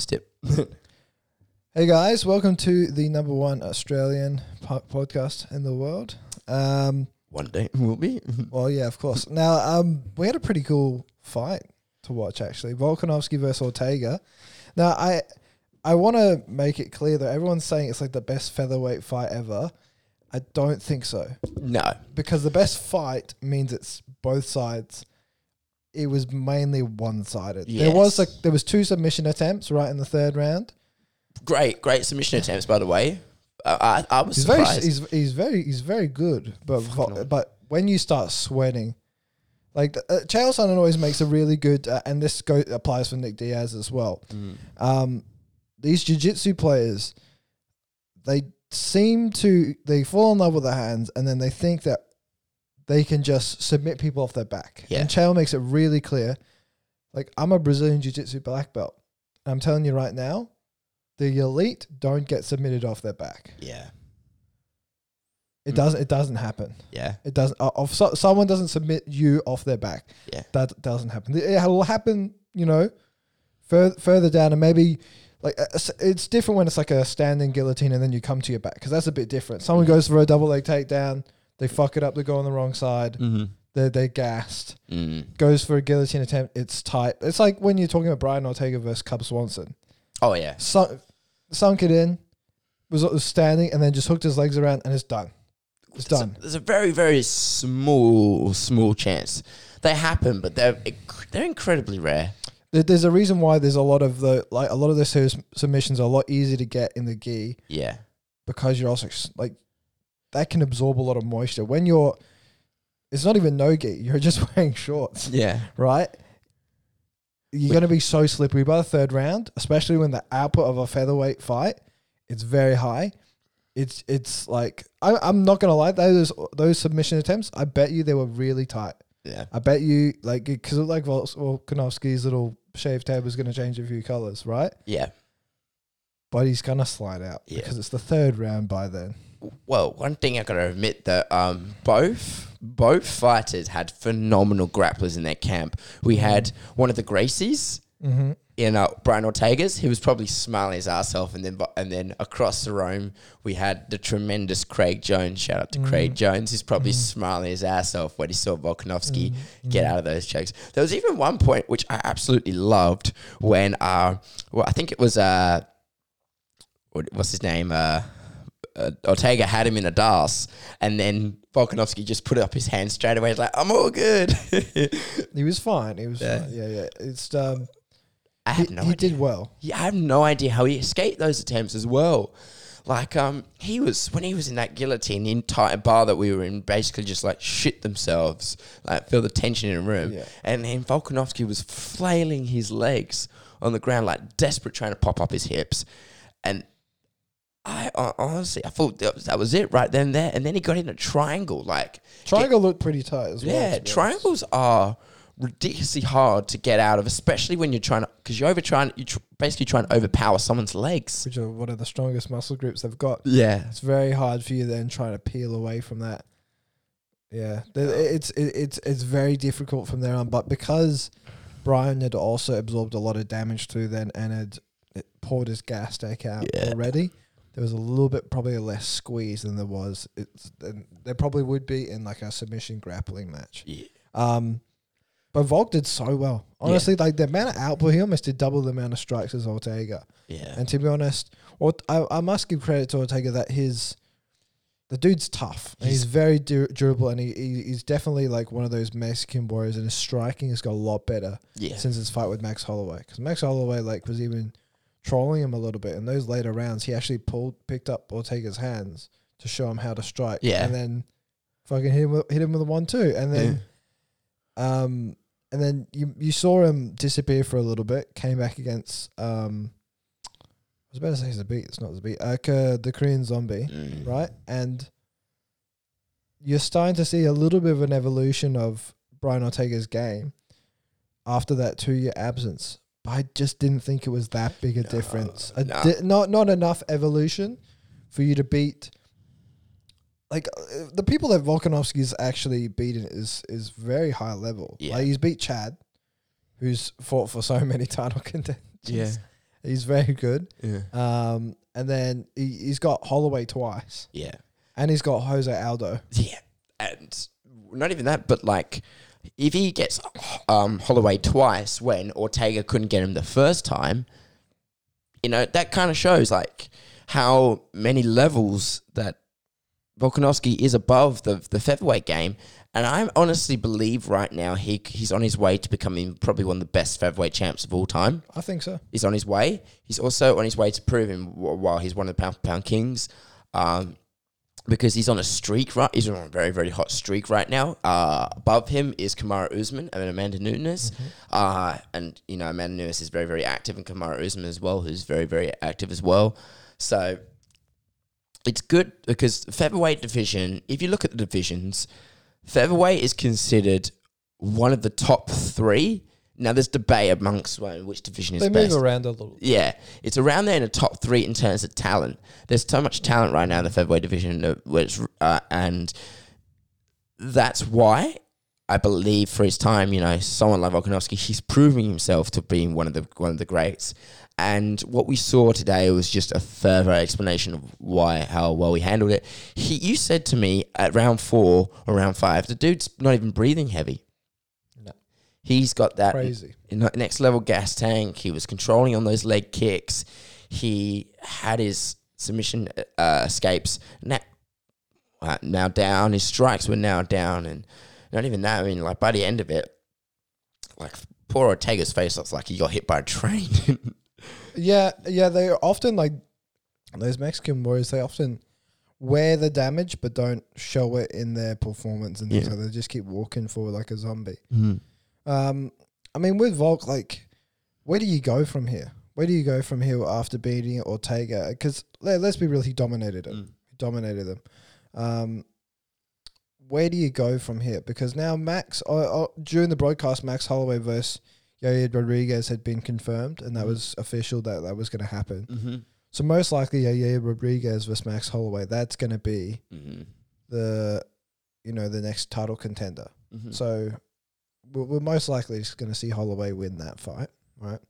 Step. Hey guys, welcome to the number one Australian po- podcast in the world. Um, One day will be. well, yeah, of course. Now, um, we had a pretty cool fight to watch actually. Volkanovski versus Ortega. Now, I I want to make it clear that everyone's saying it's like the best featherweight fight ever. I don't think so no. because the best fight means it's both sides. It was mainly one sided. There was like there was two submission attempts right in the third round. Great, great submission attempts, by the way. Uh, I, I was He's very, surprised. he's, he's very, he's very good. But Fucking vo- but when you start sweating, like uh, Chael Sonnen always makes a really good, uh, and this go, applies for Nick Diaz as well. Mm. Um, these jiu-jitsu players, they seem to they fall in love with their hands, and then they think that they can just submit people off their back. Yeah. And Chael makes it really clear. Like I'm a Brazilian jiu-jitsu black belt. I'm telling you right now, the elite don't get submitted off their back. yeah, It Mm. doesn't. It doesn't happen. yeah, It doesn't. Uh, if so, someone doesn't submit you off their back, Yeah. that doesn't happen. It will happen. You know, further further down, and maybe like uh, it's different when it's like a standing guillotine, and then you come to your back because that's a bit different. Someone goes for a double leg takedown, they fuck it up, they go on the wrong side, mm-hmm. they're they gassed. mm. Goes for a guillotine attempt, it's tight. It's like when you're talking about Brian Ortega versus Cub Swanson. Oh yeah, Sunk, sunk it in, was, was standing, and then just hooked his legs around, and it's done. It's There's done. A, there's a very, very small, small chance they happen, but they're they're incredibly rare. There's a reason why there's a lot of the like a lot of the submissions are a lot easier to get in the gi Yeah, because you're also like that can absorb a lot of moisture when you're. It's not even no gi. You're just wearing shorts, yeah, right? You're going to be so slippery by the third round, especially when the output of a featherweight fight it's very high. It's it's like I, I'm not gonna lie those those submission attempts. I bet you they were really tight. yeah, I bet you like because it looked like Vol- Volkanovski's little shaved head was going to change a few colors, right? yeah. But he's gonna slide out Yeah. because it's the third round by then. Well, one thing I gotta admit that um, both both fighters had phenomenal grapplers in their camp. We had one of the Gracies Mm-hmm. in uh, Brian Ortega's. He was probably smiling his ass off, and then and then across the room we had the tremendous Craig Jones. Shout out to Craig Jones. He's probably smiling his ass off when he saw Volkanovski get out of those chokes. There was even one point which I absolutely loved when uh, well, I think it was uh, what, what's his name uh. Uh, Ortega had him in a D'Arce, and then Volkanovski just put up his hand straight away. He's like, "I'm all good." He was fine. He was Yeah. fine. Yeah, yeah. It's um, I he, have no he idea. did well. Yeah, I have no idea how he escaped those attempts as well. Like, um, he was when he was in that guillotine, the entire bar that we were in basically just like shit themselves, like feel the tension in the room. Yeah. And then Volkanovski was flailing his legs on the ground, like desperate, trying to pop up his hips. And I uh, honestly, I thought that was, that was it right then and there. And then he got in a triangle, like Triangle looked pretty tight as well. yeah, to be honest. triangles are ridiculously hard to get out of, especially when you're trying to, because you're over trying, you're tr- basically trying to overpower someone's legs. which are one of the strongest muscle groups they've got. Yeah, It's very hard for you then trying to peel away from that. Yeah, it's it, it's it's very difficult from there on. But because Brian had also absorbed a lot of damage too, then and had poured his gas tank out Yeah. already, there was a little bit probably less squeeze than there was. It's than there probably would be in like a submission grappling match. yeah, Um, but Volk did so well. Honestly, like the amount of output, he almost did double the amount of strikes as Ortega. yeah, And to be honest, what I, I must give credit to Ortega that his the dude's tough. He's, He's- very dur- durable, and he, he he's definitely like one of those Mexican warriors. And his striking has got a lot better yeah, since his fight with Max Holloway. Because Max Holloway like was even trolling him a little bit in those later rounds. He actually pulled picked up Ortega's hands to show him how to strike. Yeah. and then fucking hit him with, hit him with a one two, and then um and then you you saw him disappear for a little bit. Came back against um. I was about to say Zabit. It's not Zabit. Uh, the Korean zombie, Mm. right? And you're starting to see a little bit of an evolution of Brian Ortega's game after that two year absence. I just didn't think it was that big a difference. Di- not not enough evolution for you to beat. Like uh, the people that Volkanovski's actually beaten is is very high level. Yeah. Like he's beat Chad, who's fought for so many title contenders. Yeah. He's very good. Yeah. Um, and then he, he's got Holloway twice, Yeah. and he's got Jose Aldo. Yeah. And not even that, but like if he gets um, Holloway twice when Ortega couldn't get him the first time, you know, that kind of shows like how many levels that Volkanovski is above the the featherweight game. And I honestly believe right now he he's on his way to becoming probably one of the best featherweight champs of all time. I think so. He's on his way. He's also on his way to proving wh- while he's one of the pound pound kings, um, because he's on a streak. Right, he's on a very very hot streak right now. Uh, above him is Kamaru Usman and Amanda Nunes, uh, and you know Amanda Nunes is very very active, and Kamaru Usman as well, who's very very active as well. So it's good because featherweight division. If you look at the divisions, featherweight is considered one of the top three. Now there's debate amongst well, which division is They best. move around a little. Yeah, it's around there in the top three in terms of talent. There's so much talent right now in the featherweight division, uh, which uh, and that's why I believe for his time, you know, someone like Volkanovski, he's proving himself to be one of the one of the greats. And what we saw today was just a further explanation of why how well he handled it. He, you said to me at round four or round five, the dude's not even breathing heavy. He's got that Crazy. next level gas tank. He was controlling on those leg kicks. He had his submission uh, escapes now, uh, now down. His strikes were now down, and not even that. I mean, like by the end of it, like poor Ortega's face looks like he got hit by a train. Yeah, yeah. They often like those Mexican warriors. They often wear the damage but don't show it in their performance and things Yeah. like that. They just keep walking forward like a zombie. mm. Um, I mean, with Volk, like, where do you go from here? Where do you go from here after beating Ortega? Because let, us be real, he dominated it. Mm. He dominated them. Um, where do you go from here? Because now Max, uh, uh, during the broadcast, Max Holloway versus Yair Rodriguez had been confirmed, and that Mhm. was official that that was going to happen. Mm-hmm. So most likely, Yair Rodriguez versus Max Holloway, that's going to be Mm-hmm. the, you know, the next title contender. Mm-hmm. So we're, most likely just going to see Holloway win that fight, right?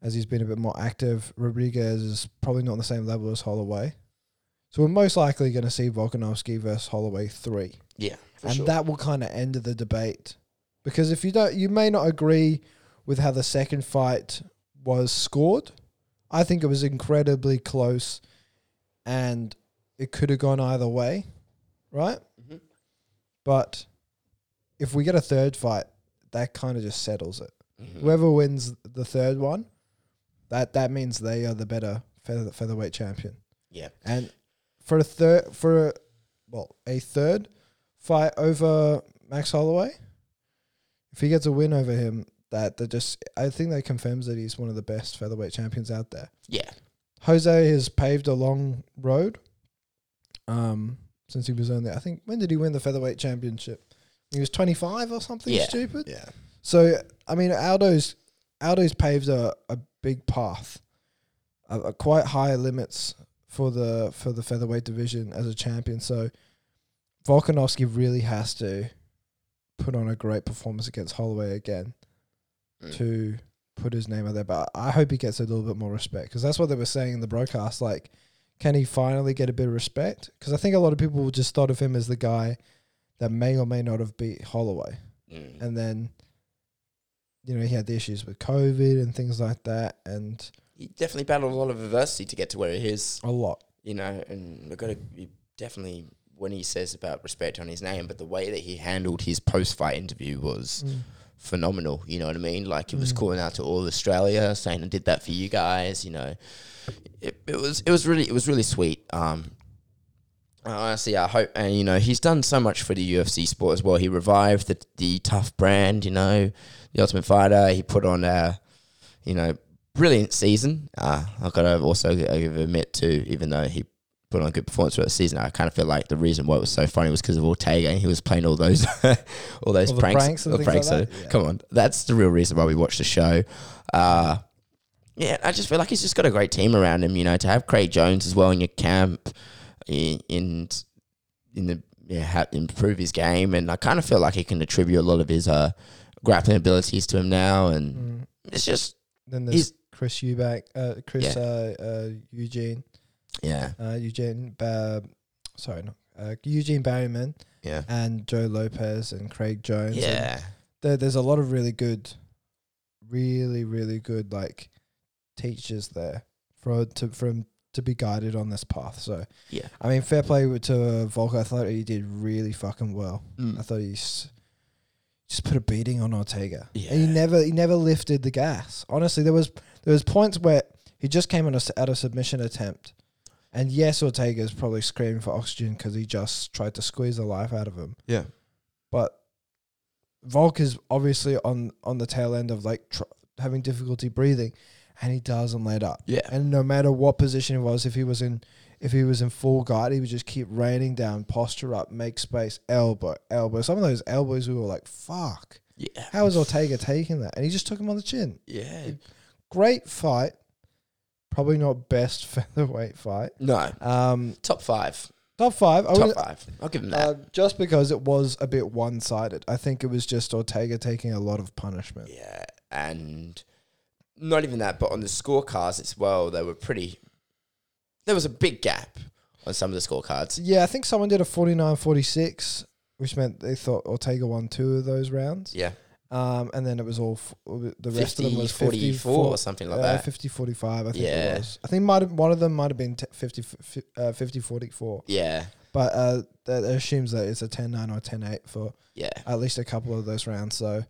As he's been a bit more active, Rodriguez is probably not on the same level as Holloway. So we're most likely going to see Volkanovski versus Holloway three, yeah, for and sure. that will kind of end the debate. Because if you don't, you may not agree with how the second fight was scored. I think it was incredibly close, and it could have gone either way, right? Mhm. But if we get a third fight, that kind of just settles it. Mhm. Whoever wins the third one, that that means they are the better feather, featherweight champion. Yeah. And for a third, for a, well, a third fight over Max Holloway, if he gets a win over him, that that just I think that confirms that he's one of the best featherweight champions out there. Yeah. Jose has paved a long road. Um, since he was only, I think, when did he win the featherweight championship? He was twenty five or something Yeah. stupid. Yeah. So I mean, Aldo's Aldo's paved a, a big path, a, a quite high limits for the for the featherweight division as a champion. So Volkanovski really has to put on a great performance against Holloway again Mm. to put his name out there. But I hope he gets a little bit more respect because that's what they were saying in the broadcast. Like, can he finally get a bit of respect? Because I think a lot of people just thought of him as the guy that may or may not have beat Holloway Mm. and then you know he had the issues with COVID and things like that, and he definitely battled a lot of adversity to get to where he is. a lot. you know, and we've got to definitely when he says about respect on his name, but the way that he handled his post fight interview was phenomenal. You know what I mean? Like he was Mm. calling out to all Australia, saying, "I did that for you guys." You know, it, it was it was really it was really sweet. Um, honestly, I hope, and you know, he's done so much for the UFC sport as well. He revived the the TUF brand. You know, the Ultimate Fighter. He put on a, you know, brilliant season. Uh, I've got to also admit too, even though he put on a good performance for the season, I kind of feel like the reason why it was so funny was because of Ortega. and He was playing all those, all those All the pranks, pranks and things like so? Yeah. Come on, that's the real reason why we watch the show. Uh, yeah, I just feel like he's just got a great team around him. You know, to have Craig Jones as well in your camp, in in, in the yeah, improve his game, and I kind of feel like he can attribute a lot of his uh grappling abilities to him now, and Mm. it's just Then there's Chris Eubank, uh, Chris Yeah. uh, uh, Eugene, Yeah, uh, Eugene, sorry, no, uh, Eugene Bareman. Yeah, and Joe Lopez and Craig Jones. yeah, there, there's a lot of really good, really really good like teachers there. For to from to be guided on this path. So yeah. I mean, fair play to Volker. I thought he did really fucking well. I Mm. thought he's just put a beating on Ortega. Yeah. And he never he never lifted the gas. Honestly, there was there was points where he just came on a, at a submission attempt, and yes, Ortega is probably screaming for oxygen because he just tried to squeeze the life out of him. Yeah. But Volk is obviously on on the tail end of like tr- having difficulty breathing, and he doesn't let up. Yeah. And no matter what position he was, if he was in if he was in full guard, he would just keep raining down, posture up, make space, elbow, elbow. Some of those elbows we were like, fuck. Yeah. How is Ortega taking that? And he just took him on the chin. Yeah. Great fight. Probably not best featherweight fight. No. Um, Top five. top five. I Top would, five. I'll give him that. uh, just because it was a bit one sided. I think it was just Ortega taking a lot of punishment. yeah. And not even that, but on the scorecards as well, they were pretty. There was a big gap on some of the scorecards. Yeah, I think someone did a 49 46, which meant they thought Ortega won two of those rounds. Yeah. Um, and then it was all f- the rest 50, of them was 44 54 or something like uh, that. 50 45, I think Yeah. it was. I think might have, one of them might have been t- 50, f- uh, 50 44. Yeah. But uh, that assumes that it's a 10 9 or 10 8 for Yeah. at least a couple of those rounds. So,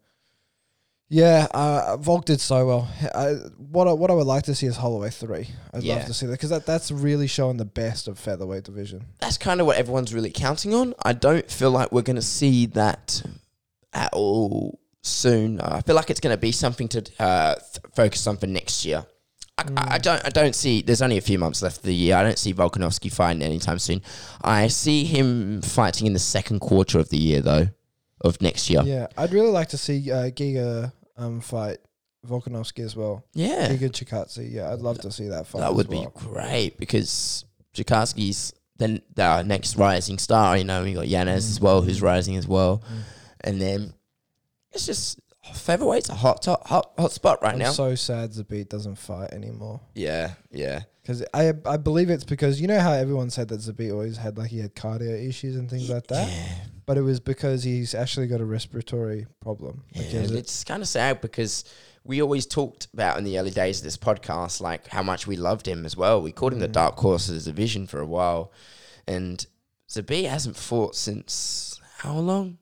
yeah, uh, Volk did so well. I, what I, what I would like to see is Holloway three. I'd Yeah. love to see that because that, that's really showing the best of featherweight division. That's kind of what everyone's really counting on. I don't feel like we're going to see that at all soon. I feel like it's going to be something to uh, th- focus on for next year. I, I I don't. I don't see. There's only a few months left of the year. I don't see Volkanovski fighting anytime soon. I see him fighting in the second quarter of the year, though, of next year. Yeah, I'd really like to see uh, Giga um, fight Volkanovski as well. Yeah, Giga Chikadze. Yeah, I'd love to see that fight. that would well. be great because Jakarski's then the next rising star. You know, we got Yanez as well, who's rising as well, Mm. and then it's just featherweight's a hot top, hot hot spot right I'm now. so sad Zabit doesn't fight anymore. yeah, yeah, Because I I believe it's because you know how everyone said that Zabit always had like he had cardio issues and things like that, Yeah, but it was because he's actually got a respiratory problem. Like, yeah. It's kind of sad because we always talked about in the early days of this podcast, like how much we loved him as well. We called him the Mm. dark horse of the division for a while, and Zabit hasn't fought since how long?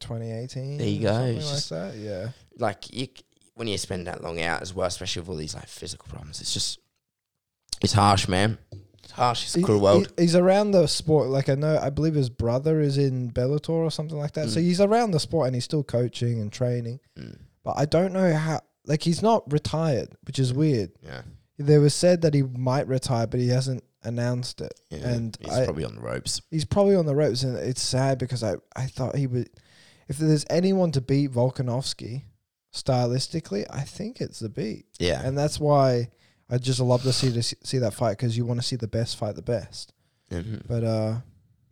2018. There you go, like that. Yeah. like you, when you spend that long out as well, especially with all these like physical problems, it's just it's harsh, man. Harsh. It's a cruel world. he- he's around the sport. Like I know, I believe his brother is in Bellator or something like that. So Mm. he's around the sport and he's still coaching and training. Mm, But I don't know how. Like he's not retired, which is weird. yeah, There was said that he might retire, but he hasn't announced it. yeah. And he's I- probably on the ropes. He's probably on the ropes, and it's sad because I, I thought he would. If there's anyone to beat Volkanovski, stylistically, I think it's the beat, Yeah, and that's why I just love to see to see, see that fight because you want to see the best fight the best. Mhm. But uh,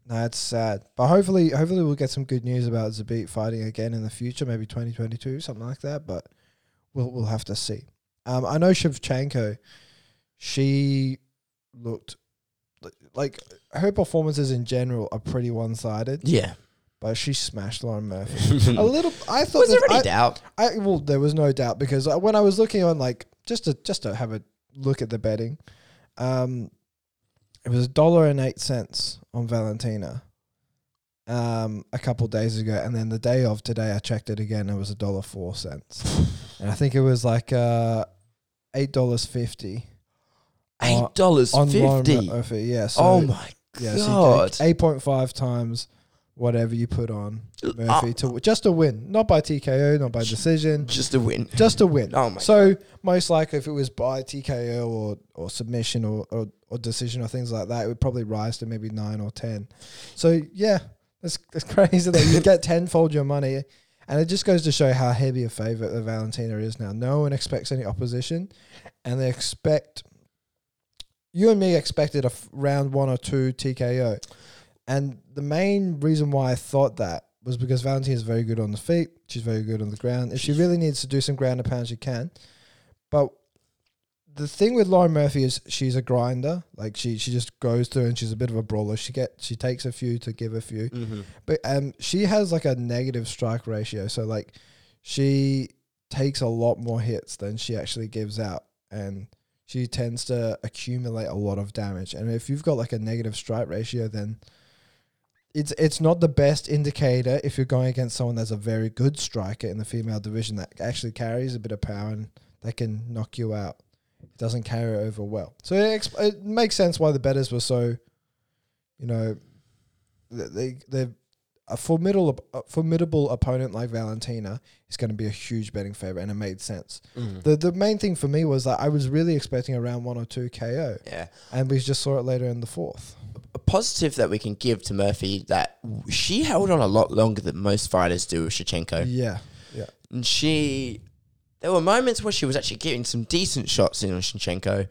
no, it's sad. But hopefully, hopefully we'll get some good news about Zabit fighting again in the future, maybe 2022, something like that. But we'll we'll have to see. Um, I know Shevchenko. She looked like her performances in general are pretty one sided, yeah. but she smashed Lauren Murphy. a little. I thought Was there that- any I, doubt? I well, there was no doubt because I- when I was looking on like just to just to have a look at the betting, um, it was a dollar and eight cents on Valentina, um, a couple days ago, and then the day of today I checked it again. It was a dollar four cents, and I think it was like uh, eight dollars fifty Eight dollars fifty. Yeah. So, Oh my yeah, so god! eight point five times whatever you put on Murphy Uh, to just a win, not by TKO, not by decision. just a win. just a win. Oh my So most likely, if it was by TKO or, or submission or, or or decision or things like that, it would probably rise to maybe nine or ten. So yeah, that's that's crazy that you get tenfold your money, and it just goes to show how heavy a favorite the Valentina is now. No one expects any opposition, and they expect. You and me expected a f- round one or two TKO, and the main reason why I thought that was because Valentina is very good on the feet. She's very good on the ground. If she really needs to do some ground and pound, she can. But the thing with Lauren Murphy is she's a grinder. Like she she just goes through and she's a bit of a brawler. She get she takes a few to give a few. Mm-hmm. But um, she has like a negative strike ratio. So like, she takes a lot more hits than she actually gives out, and she tends to accumulate a lot of damage. And if you've got like a negative strike ratio, then it's it's not the best indicator if you're going against someone that's a very good striker in the female division that actually carries a bit of power and that can knock you out. It doesn't carry over well. So it, exp- it makes sense why the betters were so, you know, they they a formidable a formidable opponent like Valentina is going to be a huge betting favorite, and it made sense. Mm-hmm. The the main thing for me was that I was really expecting a round one or two KO, Yeah. and we just saw it later in the fourth. Positive that we can give to Murphy that she held on a lot longer than most fighters do with Shevchenko. Yeah, yeah. And she, there were moments where she was actually getting some decent shots in on Shevchenko.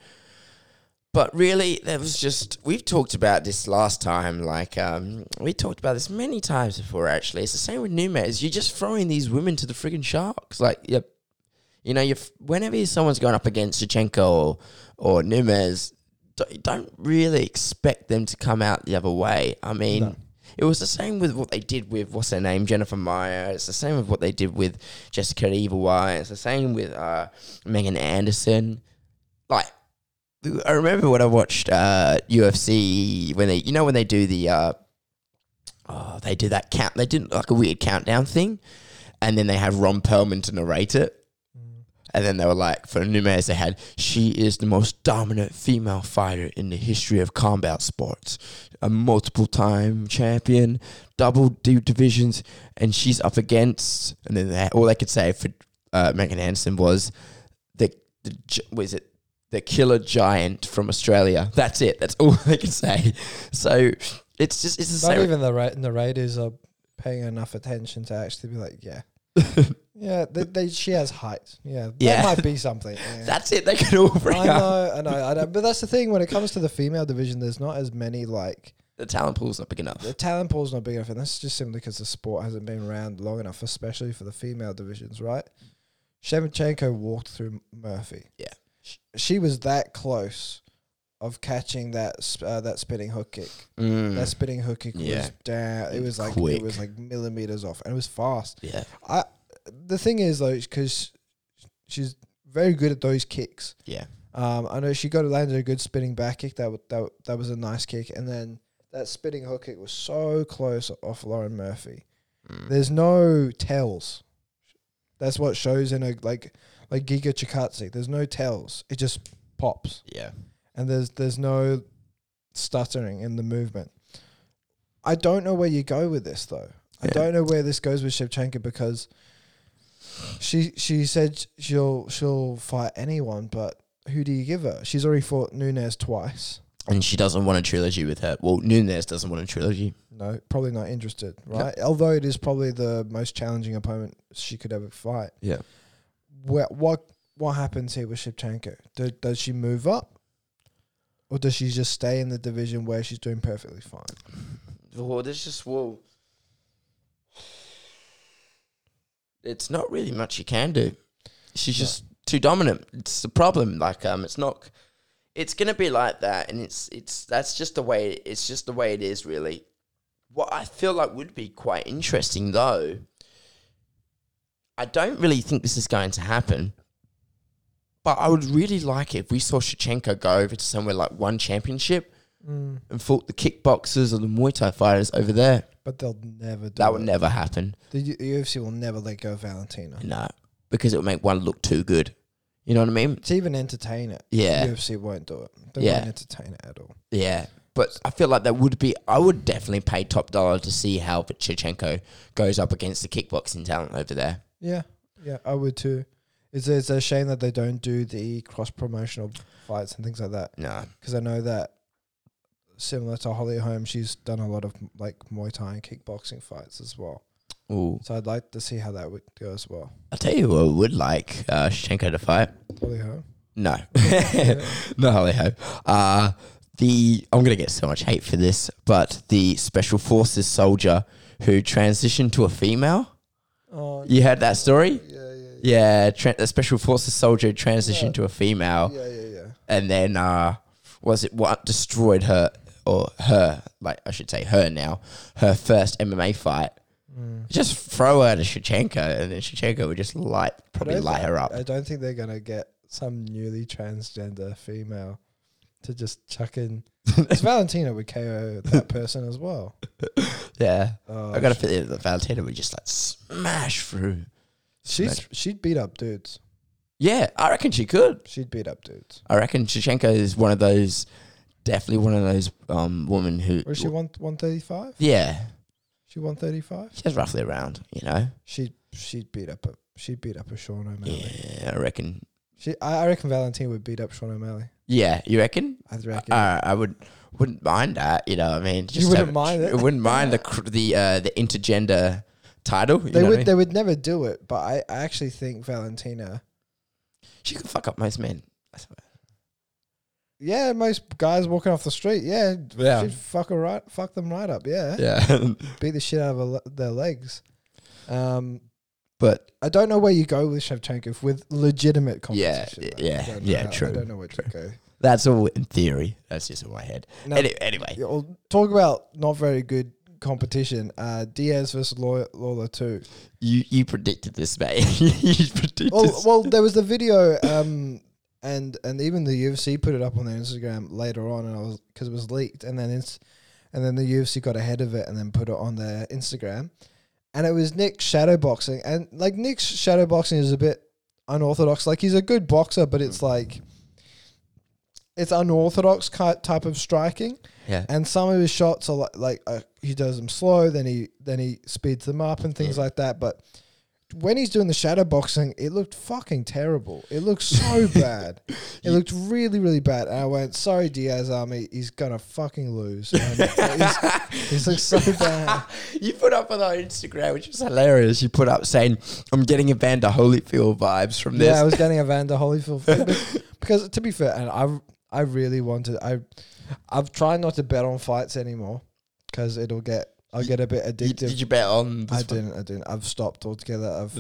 But really, there was just, we've talked about this last time. Like, um, we talked about this many times before, actually. It's the same with Nunes. You're just throwing these women to the friggin' sharks. Like, yep. You know, you whenever someone's going up against Shevchenko or, or Nunes, don't, don't really expect them to come out the other way. I mean, No. it was the same with what they did with what's her name, Jennifer Maia. It's the same with what they did with Jessica Evil It's the same with uh, Megan Anderson. Like, I remember when I watched uh, UFC when they, you know, when they do the, uh, oh, they do that count. They did like a weird countdown thing, and then they have Ron Perlman to narrate it. And then they were like, for Nunes, they had, she is the most dominant female fighter in the history of combat sports. A multiple time champion, double D divisions, and she's up against, and then they, all they could say for uh, Megan Anderson was the, the, was it, the killer giant from Australia. That's it. That's all they could say. So it's just, it's the not same. even the ra- narrators are paying enough attention to actually be like, yeah, yeah, they, they, she has height. Yeah, that Yeah. might be something. Yeah. That's it. They can all bring I up. know, I know, I know. But that's the thing when it comes to the female division, there's not as many like The talent pool's not big enough. the talent pool's not big enough, and that's just simply because the sport hasn't been around long enough, especially for the female divisions, right? Shevchenko walked through Murphy. Yeah. She was that close of catching that uh, that spinning hook kick. Mm. That spinning hook kick Yeah. was down. It was like Quick. it was like millimeters off, and it was fast. yeah. I the thing is though, because she's very good at those kicks. Yeah. Um, I know she got landed a good spinning back kick. That w- that w- that was a nice kick, and then that spinning hook kick was so close off Lauren Murphy. Mm. There's no tells. That's what shows in a like like Giga Chikadze. There's no tells. It just pops, Yeah. and there's there's no stuttering in the movement. I don't know where you go with this though. I don't know where this goes with Shevchenko because she she said she'll she'll fight anyone, but who do you give her? She's already fought Nunes twice. And she doesn't want a trilogy with her. Well, Nunes doesn't want a trilogy. No, probably not interested, right? Although it is probably the most challenging opponent she could ever fight. Yeah. What what what happens here with Shevchenko? Do, does she move up, or does she just stay in the division where she's doing perfectly fine? Well, there's just well, it's not really much you can do. She's No. just too dominant. It's the problem. Like um, it's not. It's gonna be like that, and it's it's that's just the way. It's just the way it is, really. What I feel like would be quite interesting, though. I don't really think this is going to happen. But I would really like it if we saw Shevchenko go over to somewhere like one championship Mm. and fought the kickboxers or the Muay Thai fighters over there. But they'll never do That would it. never happen. The U- UFC will never let go of Valentina. No, because it would make one look too good. You know what I mean? To even entertain it, Yeah, the UFC won't do it. They Yeah. won't entertain it at all. yeah. But I feel like that would be. I would definitely pay top dollar to see how Shevchenko goes up against the kickboxing talent over there. Yeah, yeah, I would too. It's it's a shame that they don't do the cross promotional fights and things like that No, because I know that similar to Holly Holm, she's done a lot of like Muay Thai and kickboxing fights as well. ooh. So I'd like to see how that would go as well. I'll tell you who I would like uh, Shevchenko to fight. Holly Holm. No, no, Holly Hope. Uh, the I'm gonna get so much hate for this, but the special forces soldier who transitioned to a female. Oh, You heard that story? yeah, yeah, yeah, Yeah, tra- the special forces soldier transitioned Yeah. to a female. yeah, yeah, yeah. and then uh, was it what destroyed her or her like I should say her now her first MMA fight. Mm. Just throw her to Shevchenko, and then Shevchenko would just light probably light thi- her up. I don't think they're gonna get some newly transgender female to just chuck in. Because Valentina would KO that person as well. Yeah, Oh, I got sh- feeling that Valentina would just like smash through. She's she'd beat up dudes. Yeah, I reckon she could. She'd beat up dudes. I reckon Shevchenko is one of those, definitely one of those um women who. Was she one one thirty five? Yeah, She one thirty five. she's roughly around. You know. She'd she'd beat up a she'd beat up a Sean O'Malley. Yeah, I reckon. She I, I reckon Valentina would beat up Sean O'Malley. Yeah, you reckon? I reckon. Uh, I would wouldn't mind that. You know, what I mean, You wouldn't mind it? I wouldn't mind the cr- the uh, the intergender title. You they would I they would never do it, but I, I actually think Valentina. She could fuck up most men. Yeah, most guys walking off the street. Yeah, Yeah. she'd fuck her right, fuck them right up. Yeah, Yeah, beat the shit out of her, le- their legs. Um, but I don't know where you go with Shevchenko with legitimate Yeah, competition. yeah, I don't know yeah, how- true, I don't know where to go. that's all in theory. That's just in my head. Now, Any- anyway, yeah, well, talk about not very good competition. Uh, Diaz versus Law- Lawler too. you you predicted this, mate. you predicted. Well, well, there was the video, um, and and even the UFC put it up on their Instagram later on, and I was because it was leaked, and then it's, and then the UFC got ahead of it and then put it on their Instagram, and it was Nick shadowboxing, and like Nick's shadowboxing is a bit unorthodox. Like he's a good boxer, but it's like. It's unorthodox type of striking, yeah, and some of his shots are like, like uh, he does them slow, then he then he speeds them up and things like that. But when he's doing the shadow boxing, it looked fucking terrible. It looked so bad. It looked really really bad. And I went, sorry Diaz Army, he's gonna fucking lose. And uh, he's, he's looked so bad. you put up on our Instagram, which was hilarious. You put up saying, "I'm getting Evander Holyfield vibes from this." Yeah, I was getting Evander Holyfield but- because to be fair, and I I really wanted I I've tried not to bet on fights anymore because it'll get I'll get a bit addictive. did you bet on? This I didn't. I didn't. I've stopped altogether. I've.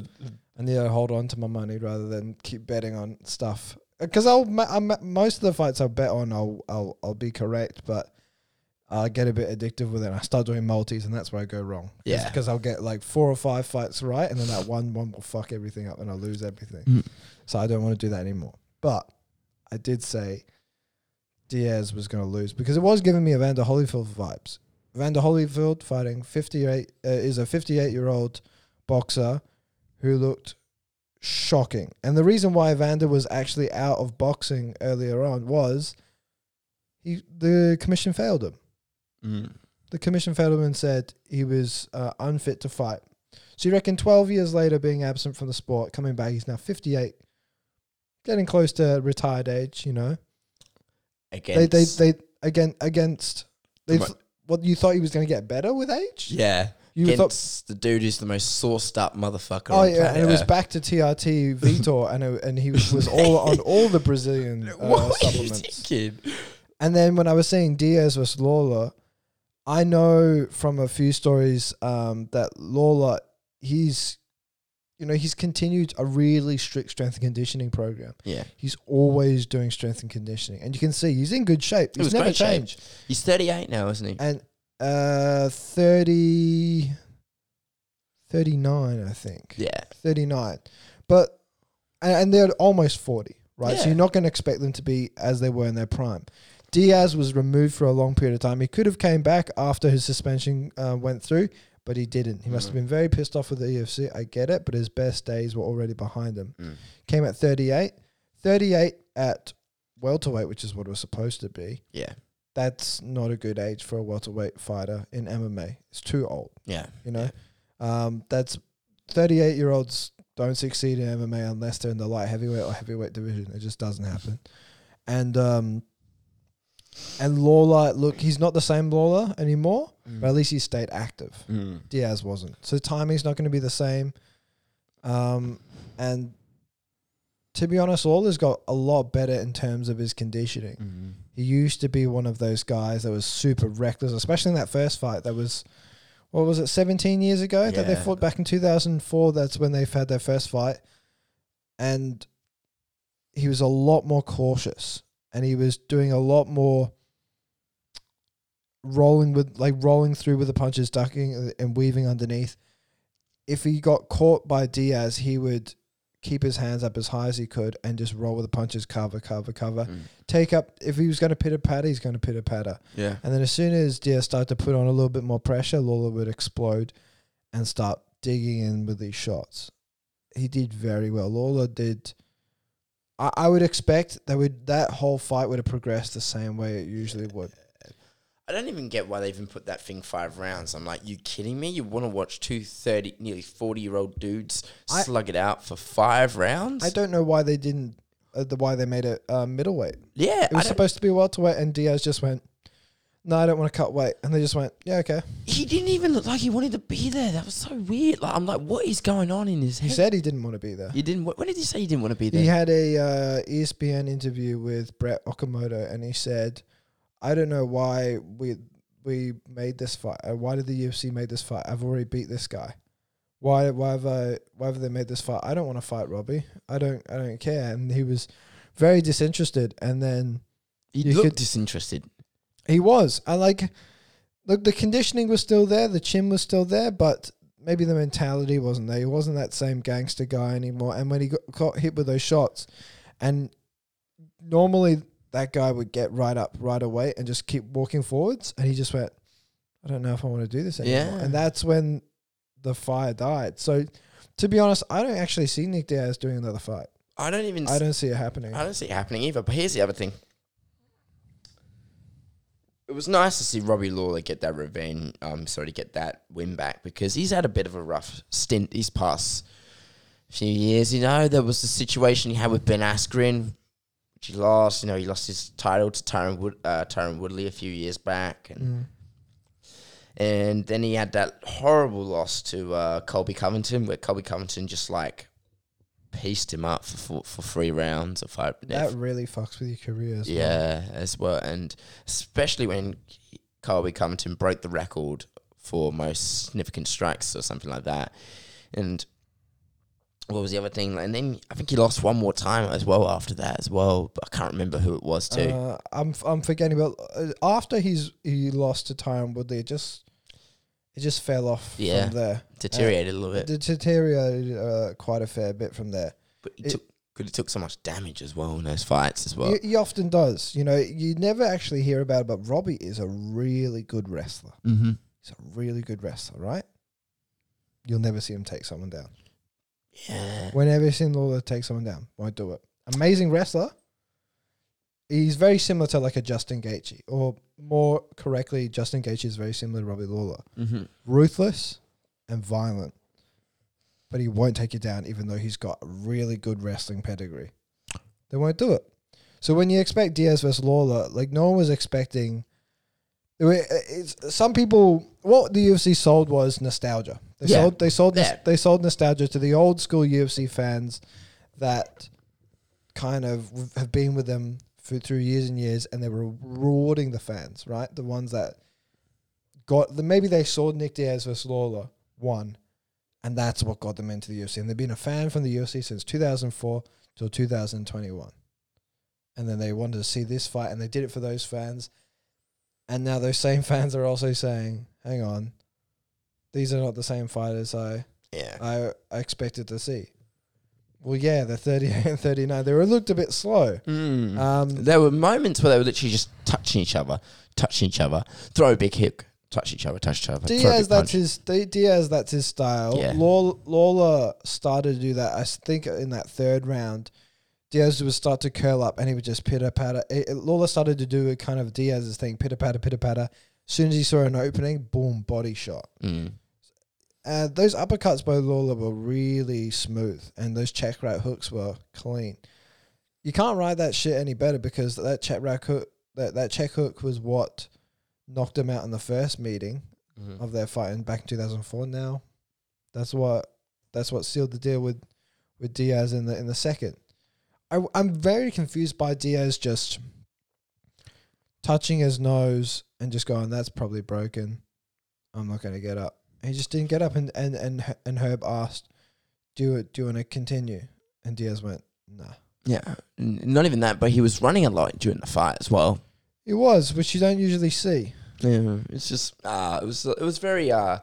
I need to hold on to my money rather than keep betting on stuff. Because I'll, I'm, most of the fights I bet on, I'll, I'll, I'll be correct, but I get a bit addictive with it. I start doing multis, and that's where I go wrong. Yeah. Because I'll get like four or five fights right, and then that one one will fuck everything up, and I'll lose everything. Mm. So I don't want to do that anymore. But I did say Diaz was going to lose because it was giving me Evander Holyfield vibes. Evander Holyfield fighting 58 uh, is a 58 year old boxer who looked shocking. And the reason why Evander was actually out of boxing earlier on was he the commission failed him. Mm. The commission failed him and said he was uh, unfit to fight. So you reckon 12 years later, being absent from the sport, coming back, he's now 58, getting close to retired age, you know? They, they, they, again, against, they, what, you thought he was going to get better with age? yeah, You thought, against the dude who's the most sourced up motherfucker. oh on yeah, and it was Earth. back to TRT Vitor, and it, and he was, was all on all the Brazilian uh, what are you supplements. thinking? And then when I was saying Diaz versus Lawler, I know from a few stories um, that Lawler, he's, you know, he's continued a really strict strength and conditioning program. Yeah, He's always doing strength and conditioning, and you can see he's in good shape. He's never great shape. changed. he's 38 now, isn't he? And uh, 30, 39, I think. Yeah, 39. But, and, and they're almost 40, right? So you're not going to expect them to be as they were in their prime. Diaz was removed for a long period of time. He could have came back after his suspension uh, went through, but he didn't. He must have Mhm. been very pissed off with the UFC. I get it, but his best days were already behind him. Mm. Came at 38. 38 at welterweight, which is what it was supposed to be. yeah, That's not a good age for a welterweight fighter in MMA. It's too old yeah. you know. Um, that's 38 year olds don't succeed in MMA unless they're in the light heavyweight or heavyweight division. It just doesn't happen. And um, and Lawler, look, he's not the same Lawler anymore, but at least he stayed active. Mm. Diaz wasn't, so timing's not going to be the same. Um, and to be honest, Lawler's got a lot better in terms of his conditioning. Mm. He used to be one of those guys that was super reckless, especially in that first fight. That was, what was it, 17 years ago that they fought back in 2004. That's when they've had their first fight. And he was a lot more cautious. And he was doing a lot more rolling with like rolling through with the punches, ducking and weaving underneath. If he got caught by Diaz, he would keep his hands up as high as he could and just roll with the punches, cover, cover, cover. Mm. Take up. If he was going to pitter patter, he's going to pitter patter. Yeah. And then as soon as Diaz started to put on a little bit more pressure, Lawler would explode and start digging in with these shots. He did very well. Lawler did. I, I would expect that would that whole fight would have progressed the same way it usually would. I don't even get why they even put that thing five rounds. I'm like, you kidding me? You want to watch two 30, nearly 40 year old dudes I- slug it out for five rounds? I don't know why they didn't. Uh, the why they made it uh, middleweight. yeah. It was supposed to be welterweight, and Diaz just went, "No, I don't want to cut weight," and they just went, "Yeah, okay." he didn't even look like he wanted to be there. That was so weird. Like, I'm like, what is going on in his head? He head? said he didn't want to be there. you didn't. When did he say he didn't want to be there? He had a uh, ESPN interview with Brett Okamoto, and he said, "I don't know why we we made this fight. Uh, why did the UFC make this fight? I've already beat this guy. Why why have I why have they made this fight? I don't want to fight Robbie. I don't I don't care." And he was very disinterested. And then he you looked could- disinterested. He was. I like look. The conditioning was still there. The chin was still there, but. Maybe the mentality wasn't there. He wasn't that same gangster guy anymore. And when he got, got hit with those shots, and normally that guy would get right up right away and just keep walking forwards and he just went i don't know if i want to do this anymore Yeah. and that's when the fire died so to be honest i don't actually see nick diaz doing another fight I don't even. i don't see it happening I don't see it happening either. But here's the other thing. It was nice to see Robbie Lawler get that revenge. Um, sorry, to get that win back because he's had a bit of a rough stint these past few years. You know, there was the situation he had with Ben Askren, which he lost. You know, he lost his title to Tyron Wood, uh, Tyron Woodley a few years back, and Mm. and then he had that horrible loss to uh, Colby Covington, where Colby Covington just like pieced him up for for, for three rounds of five. that really fucks with your career as well. Yeah, as well, and especially when Colby Covington broke the record for most significant strikes or something like that, and what was the other thing? And then I think he lost one more time as well after that as well, but I can't remember who it was too. Uh, I'm f- I'm forgetting about uh, after he's he lost to Tyron Woodley. Just it just fell off Yeah. from there. Deteriorated a little bit, It deteriorated uh, quite a fair bit from there. but he it- took could have took so much damage as well in those fights as well. he, he often does. You know, you never actually hear about it, but Robbie is a really good wrestler. mm-hmm. He's a really good wrestler, right? You'll never see him take someone down. Yeah, Whenever you see Lawler take someone down, won't do it. Amazing wrestler. He's very similar to like a Justin Gaethje, or more correctly, Justin Gaethje is very similar to Robbie Lawler. mm-hmm. Ruthless and violent, but he won't take you down, even though he's got a really good wrestling pedigree. They won't do it. So when you expect Diaz versus Lawler, like no one was expecting. It's, some people, what the UFC sold was nostalgia. They Yeah. sold, they sold, Yeah. they sold nostalgia to the old school UFC fans that kind of have been with them for, through years and years, and they were rewarding the fans, right? The ones that got the maybe they saw Nick Diaz versus Lawler one, and that's what got them into the UFC. And they've been a fan from the UFC since 2004 till 2021, and then they wanted to see this fight, and they did it for those fans. And now those same fans are also saying, "Hang on, these are not the same fighters I yeah. I, I expected to see." Well, yeah, they're 38 and 39. They were looked a bit slow. Mm. Um, There were moments where they were literally just touching each other, touching each other, throw a big hook, touch each other, touch each other. Diaz, that's punch. his. Diaz, that's his style. Yeah. Law, Lawler started to do that. I think in that third round, Diaz would start to curl up and he would just pitter patter. Lawler started to do a kind of Diaz's thing, pitter patter, pitter patter. As soon as he saw an opening, boom, body shot. Mm. Uh, those uppercuts by Lawler were really smooth, and those check right hooks were clean. You can't ride that shit any better because that check right hook, that, that check hook was what knocked him out in the first meeting Mhm. of their fight in back in 2004 now that's what that's what sealed the deal with with Diaz in the in the second I, I'm very confused by Diaz just touching his nose and just going that's probably broken I'm not going to get up he just didn't get up and and and, and Herb asked do it do you want to continue and Diaz went nah Yeah, N- not even that, but he was running a lot during the fight as well. It was, which you don't usually see. Yeah, it's just uh, it was it was very uh,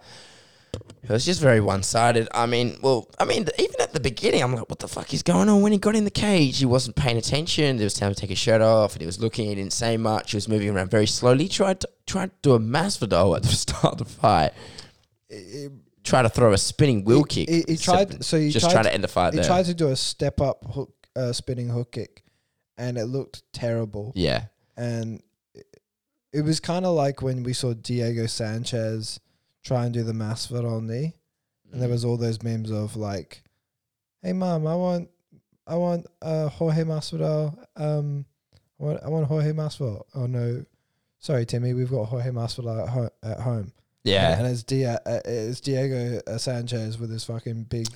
it was just very one sided. I mean, well, I mean, even at the beginning, I'm like, what the fuck is going on? When he got in the cage, he wasn't paying attention. There was time to take his shirt off, and he was looking. He didn't say much. He was moving around very slowly. He tried to, tried to do a Masvidal at the start of the fight. Try to throw a spinning wheel he, kick. He, he tried. So he just tried trying to end the fight He there. tried to do a step up hook, uh, spinning hook kick, and it looked terrible. yeah, And it, it was kind of like when we saw Diego Sanchez try and do the Masvidal knee, and there was all those memes of like, "Hey, mom, I want, I want uh, Jorge Masvidal. Um, I want, I want Jorge Masvidal. Oh no, sorry, Timmy, we've got Jorge Masvidal at, ho- at home. Yeah, and it's, Dia- uh, it's Diego uh, Sanchez with his fucking big,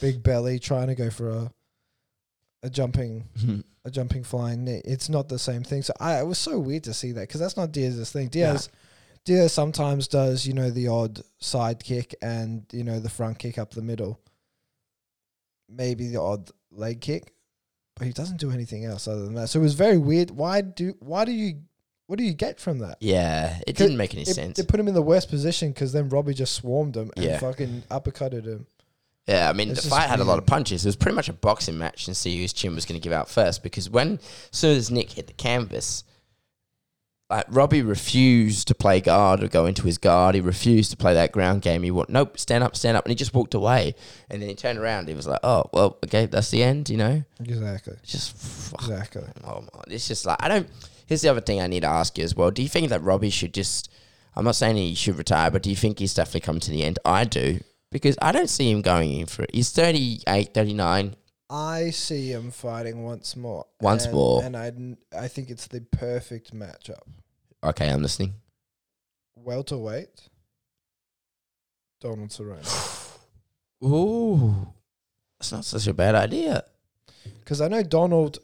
big belly trying to go for a, a jumping, a jumping flying knee. It's not the same thing. So I, it was so weird to see that because that's not Diaz's thing. Diaz, Diaz sometimes does you know the odd side kick and you know the front kick up the middle, maybe the odd leg kick, but he doesn't do anything else other than that. So it was very weird. Why do why do you what do you get from that? yeah. It didn't make any It, sense. they put him in the worst position because then Robbie just swarmed him and Yeah. fucking uppercutted him. Yeah, I mean, It's the just fight had a lot of punches. It was pretty much a boxing match and see whose chin was going to give out first. Because when, as soon as Nick hit the canvas, like Robbie refused to play guard or go into his guard. He refused to play that ground game. He went, nope, stand up, stand up, and he just walked away. And then he turned around. He was like, oh, well, okay, that's the end. You know, Exactly. It's just fuck. Exactly. Oh my, it's just like I don't. Here's the other thing I need to ask you as well. Do you think that Robbie should just? I'm not saying he should retire, but do you think he's definitely come to the end? I do because I don't see him going in for it. He's 38, 39. I see him fighting once more. Once and, more. And I, I think it's the perfect matchup. Okay, I'm listening. Welterweight, Donald Cerrone. Ooh, that's not such a bad idea. Because I know Donald,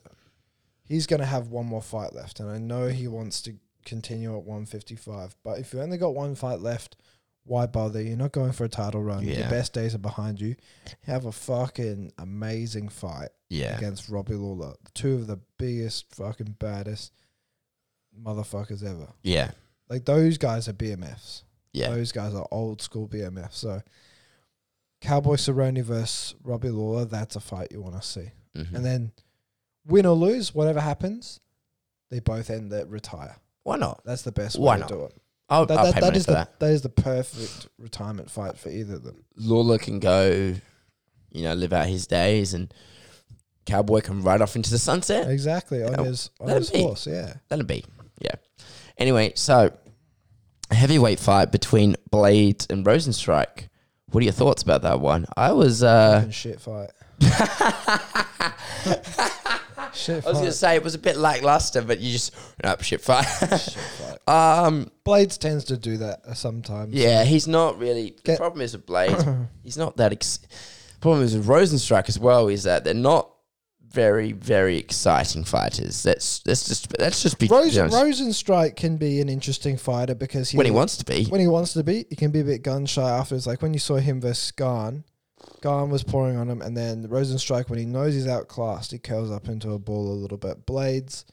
he's going to have one more fight left. And I know he wants to continue at 155. But if you only got one fight left, why bother? You're not going for a title run. Your best days are behind you. Have a fucking amazing fight. Yeah, against Robbie Lawler. Two of the biggest, fucking baddest motherfuckers ever. yeah, Like those guys are BMFs. yeah. Those guys are old school BMFs. So Cowboy Cerrone versus Robbie Lawler, that's a fight you want to see. Mhm. And then win or lose, whatever happens, they both end that retire. Why not? That's the best Why way not? to do it. I'll, That, I'll that, pay that money is for the that. that is the perfect retirement fight for either of them. Lawler can go, you know, live out his days, and Cowboy can ride off into the sunset. Exactly on his on his be. horse. Yeah, That'll be, yeah. Anyway, so a heavyweight fight between Blaydes and Rozenstruik. What are your thoughts about that one? I was, uh, shit fight. shit I was gonna say it was a bit lackluster, but you just no shit fight. shit fight. um, Blaydes tends to do that sometimes. yeah, he's not really. The Get- problem is with Blaydes, he's not that. Ex- problem is with Rozenstruik as well is that they're not very, very exciting fighters. That's that's just that's just be Rosen, honest. Rozenstruik can be an interesting fighter because he when he wants to be. when he wants to be, he can be a bit gun shy afterwards. Like when you saw him versus Gane, Gane was pouring on him, and then Rozenstruik, when he knows he's outclassed, he curls up into a ball a little bit. Blaydes,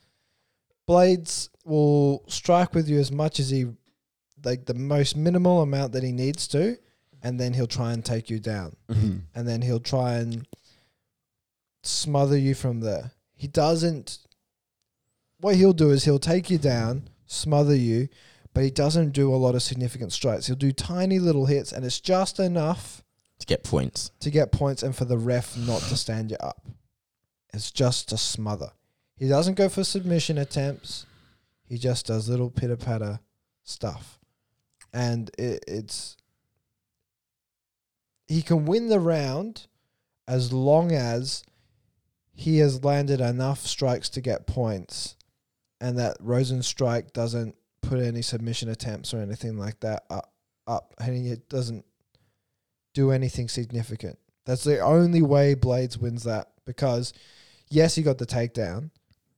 Blaydes will strike with you as much as he, like the most minimal amount that he needs to, and then he'll try and take you down, Mhm. and then he'll try and smother you from there. He doesn't. What he'll do is he'll take you down, smother you, but he doesn't do a lot of significant strikes. He'll do tiny little hits, and it's just enough to get points. to get points and for the ref not to stand you up. It's just to smother. He doesn't go for submission attempts. He just does little pitter patter stuff, and it, it's he can win the round as long as he has landed enough strikes to get points, and that Rozenstruik doesn't put any submission attempts or anything like that up, up and he doesn't do anything significant. That's the only way Blaydes wins that because yes, he got the takedown.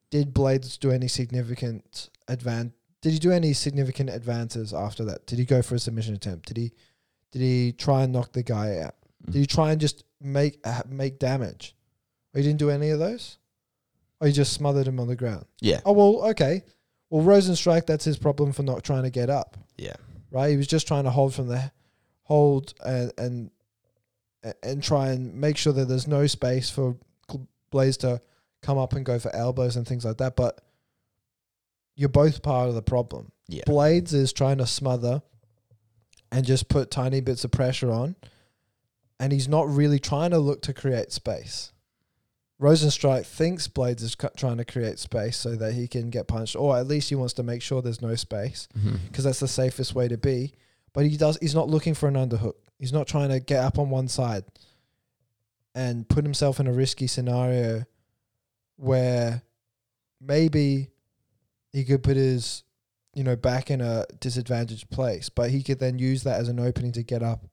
Did Blaydes do any significant advance? Did he do any significant advances after that? Did he go for a submission attempt? Did he did he try and knock the guy out? Did he try and just make uh, make damage? He didn't do any of those. Oh, he just smothered him on the ground. Yeah. Oh well, okay. Well, Rozenstruik, that's his problem for not trying to get up. Yeah. right? He was just trying to hold from the hold and and and try and make sure that there's no space for Blaydes to come up and go for elbows and things like that. But you're both part of the problem. Yeah. Blaydes is trying to smother and just put tiny bits of pressure on, and he's not really trying to look to create space. Rozenstruik thinks Blaydes is cu- trying to create space so that he can get punched, or at least he wants to make sure there's no space Mm-hmm. because that's the safest way to be. But he does. He's not looking for an underhook. He's not trying to get up on one side and put himself in a risky scenario where maybe he could put his, you know, back in a disadvantaged place. But he could then use that as an opening to get up,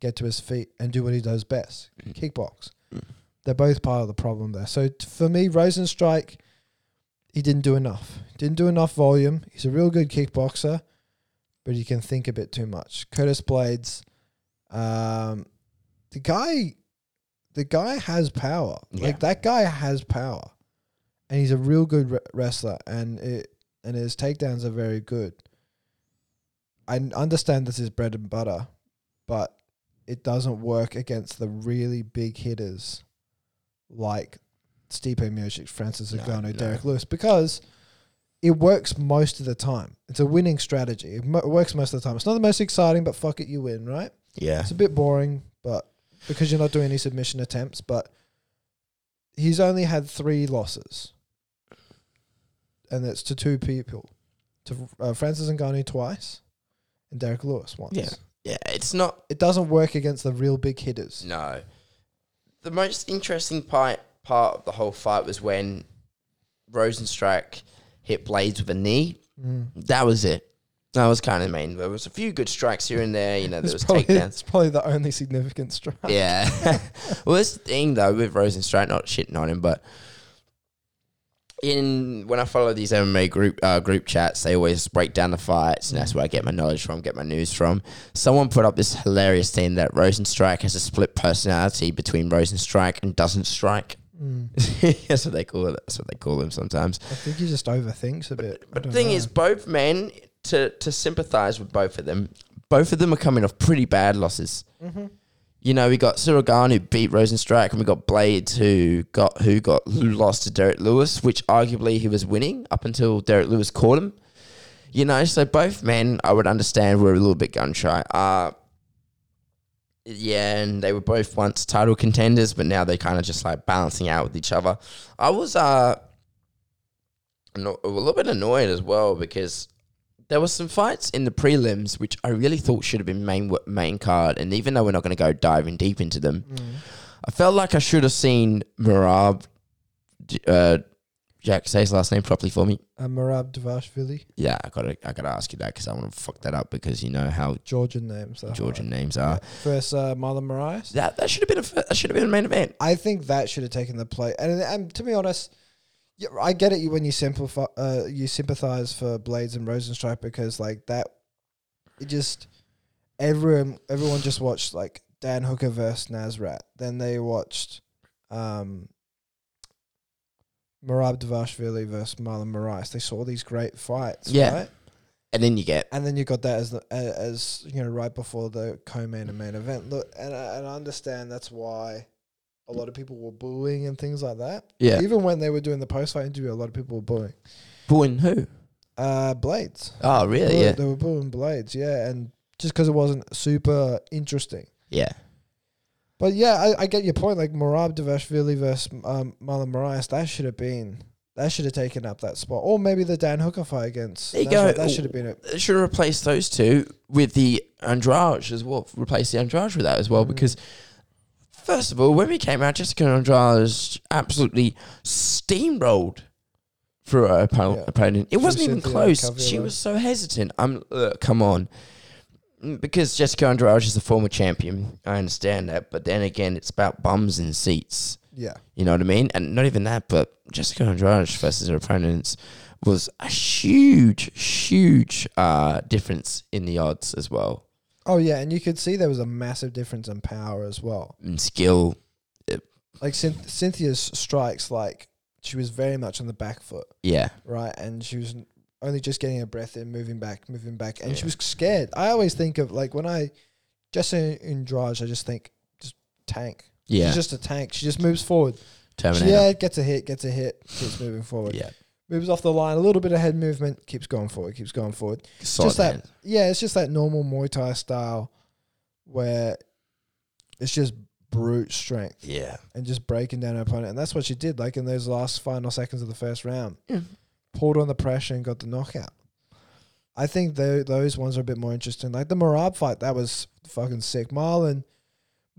get to his feet, and do what he does best: Mm. kickbox. Mm. They're both part of the problem there. So t- for me, Rozenstruik, he didn't do enough. Didn't do enough volume. He's a real good kickboxer, but he can think a bit too much. Curtis Blaydes, um, the guy, the guy has power. Yeah. Like that guy has power, and he's a real good re- wrestler, and it and his takedowns are very good. I understand this is bread and butter, but it doesn't work against the really big hitters like Stipe Miocic, Francis No, no. Derrick Lewis because it works most of the time. It's a winning strategy. It, mo- it works most of the time. It's not the most exciting, but fuck it, you win, right? Yeah. It's a bit boring, but because you're not doing any submission attempts, but he's only had three losses, and it's to two people, to uh, Francis Ngannou twice, and Derrick Lewis once. Yeah. Yeah. It's not It doesn't work against the real big hitters. No. The most interesting part part of the whole fight was when Rozenstruik hit Blaydes with a knee. Mm. That was it. That was kind of main. There was a few good strikes here and there. You know, there It's was probably, takedowns. it's probably the only significant strike. Yeah. well, the thing though with Rozenstruik, not shitting on him, but in when I follow these MMA group uh, group chats, they always break down the fights, and that's where I get my knowledge from, get my news from. Someone put up this hilarious thing that Rozenstruik has a split personality between Rozenstruik and doesn't strike. Mm. that's what they call it. That's what they call him sometimes. I think he just overthinks a bit. But the thing know. is, both men to to sympathize with both of them. Both of them are coming off pretty bad losses. Mhm. You know, we got Gane who beat Rozenstruik, and we got Blaydes who got who got who lost to Derrick Lewis, which arguably he was winning up until Derrick Lewis caught him. You know, so both men I would understand were a little bit gun shy. Uh yeah, and they were both once title contenders, but now they're kind of just like balancing out with each other. I was uh anno- a little bit annoyed as well because there were some fights in the prelims which I really thought should have been main main card, and even though we're not going to go diving deep into them, Mm. I felt like I should have seen Merab. Uh, Jack, say his last name properly for me. Uh, Merab Dvalishvili, Yeah, I gotta, I gotta ask you that because I want to fuck that up because you know how Georgian names. they're Georgian hard. names are. First, uh, Marlon Moraes. That that should have been a that should have been a main event. I think that should have taken the play. And, and to be honest, yeah, I get it you when you simplify, uh, you sympathize for Blaydes and Rozenstruik because like that, it just everyone everyone just watched like Dan Hooker versus Nasrat. Then they watched um, Merab Dvalishvili versus Marlon Moraes. They saw these great fights, Yeah. right? And then you get And then you got that as the, as you know right before the co-main and main event. Look, and I, and I understand that's why a lot of people were booing and things like that. yeah. Even when they were doing the post-fight interview, a lot of people were booing. Booing who? Uh, Blaydes. Oh, They really? were- Yeah. they were booing Blaydes. Yeah, and just because it wasn't super interesting. Yeah. But yeah, I, I get your point. Like Merab Dvalishvili versus um, Marlon Moraes, that should have been that should have taken up that spot, or maybe the Dan Hooker fight against. There you go. That should have been it. They should have replaced those two with the Andrade as well. Replace the Andrade with that as well Mhm. because. First of all, when we came out, Jessica Andrade absolutely steamrolled through her oppo- Yeah. opponent. It wasn't even close. She was so hesitant. I'm uh, come on, Mm, because Jessica Andrade is a former champion. I understand that, but then again, it's about bums and seats. Yeah. You know what I mean? And not even that, but Jessica Andrade versus her opponents was a huge, huge uh, difference in the odds as well. Oh yeah, and you could see there was a massive difference in power as well. And skill. Like Cyn- Cynthia's strikes, like she was very much on the back foot, Yeah. right? And she was only just getting her breath in, moving back, moving back, and she was scared. I always think of like when I just in, Andrade, I just think just tank. Yeah. She's just a tank. She just moves forward. She, Terminator. yeah, gets a hit, gets a hit, keeps moving forward. Yeah. Moves off the line, a little bit of head movement, keeps going forward, keeps going forward. Solid just that, man. yeah, it's just that normal Muay Thai style where it's just brute strength Yeah. and just breaking down her opponent. And that's what she did, like in those last final seconds of the first round. Yeah. Pulled on the pressure and got the knockout. I think tho- those ones are a bit more interesting. Like the Merab fight, that was fucking sick. Marlon,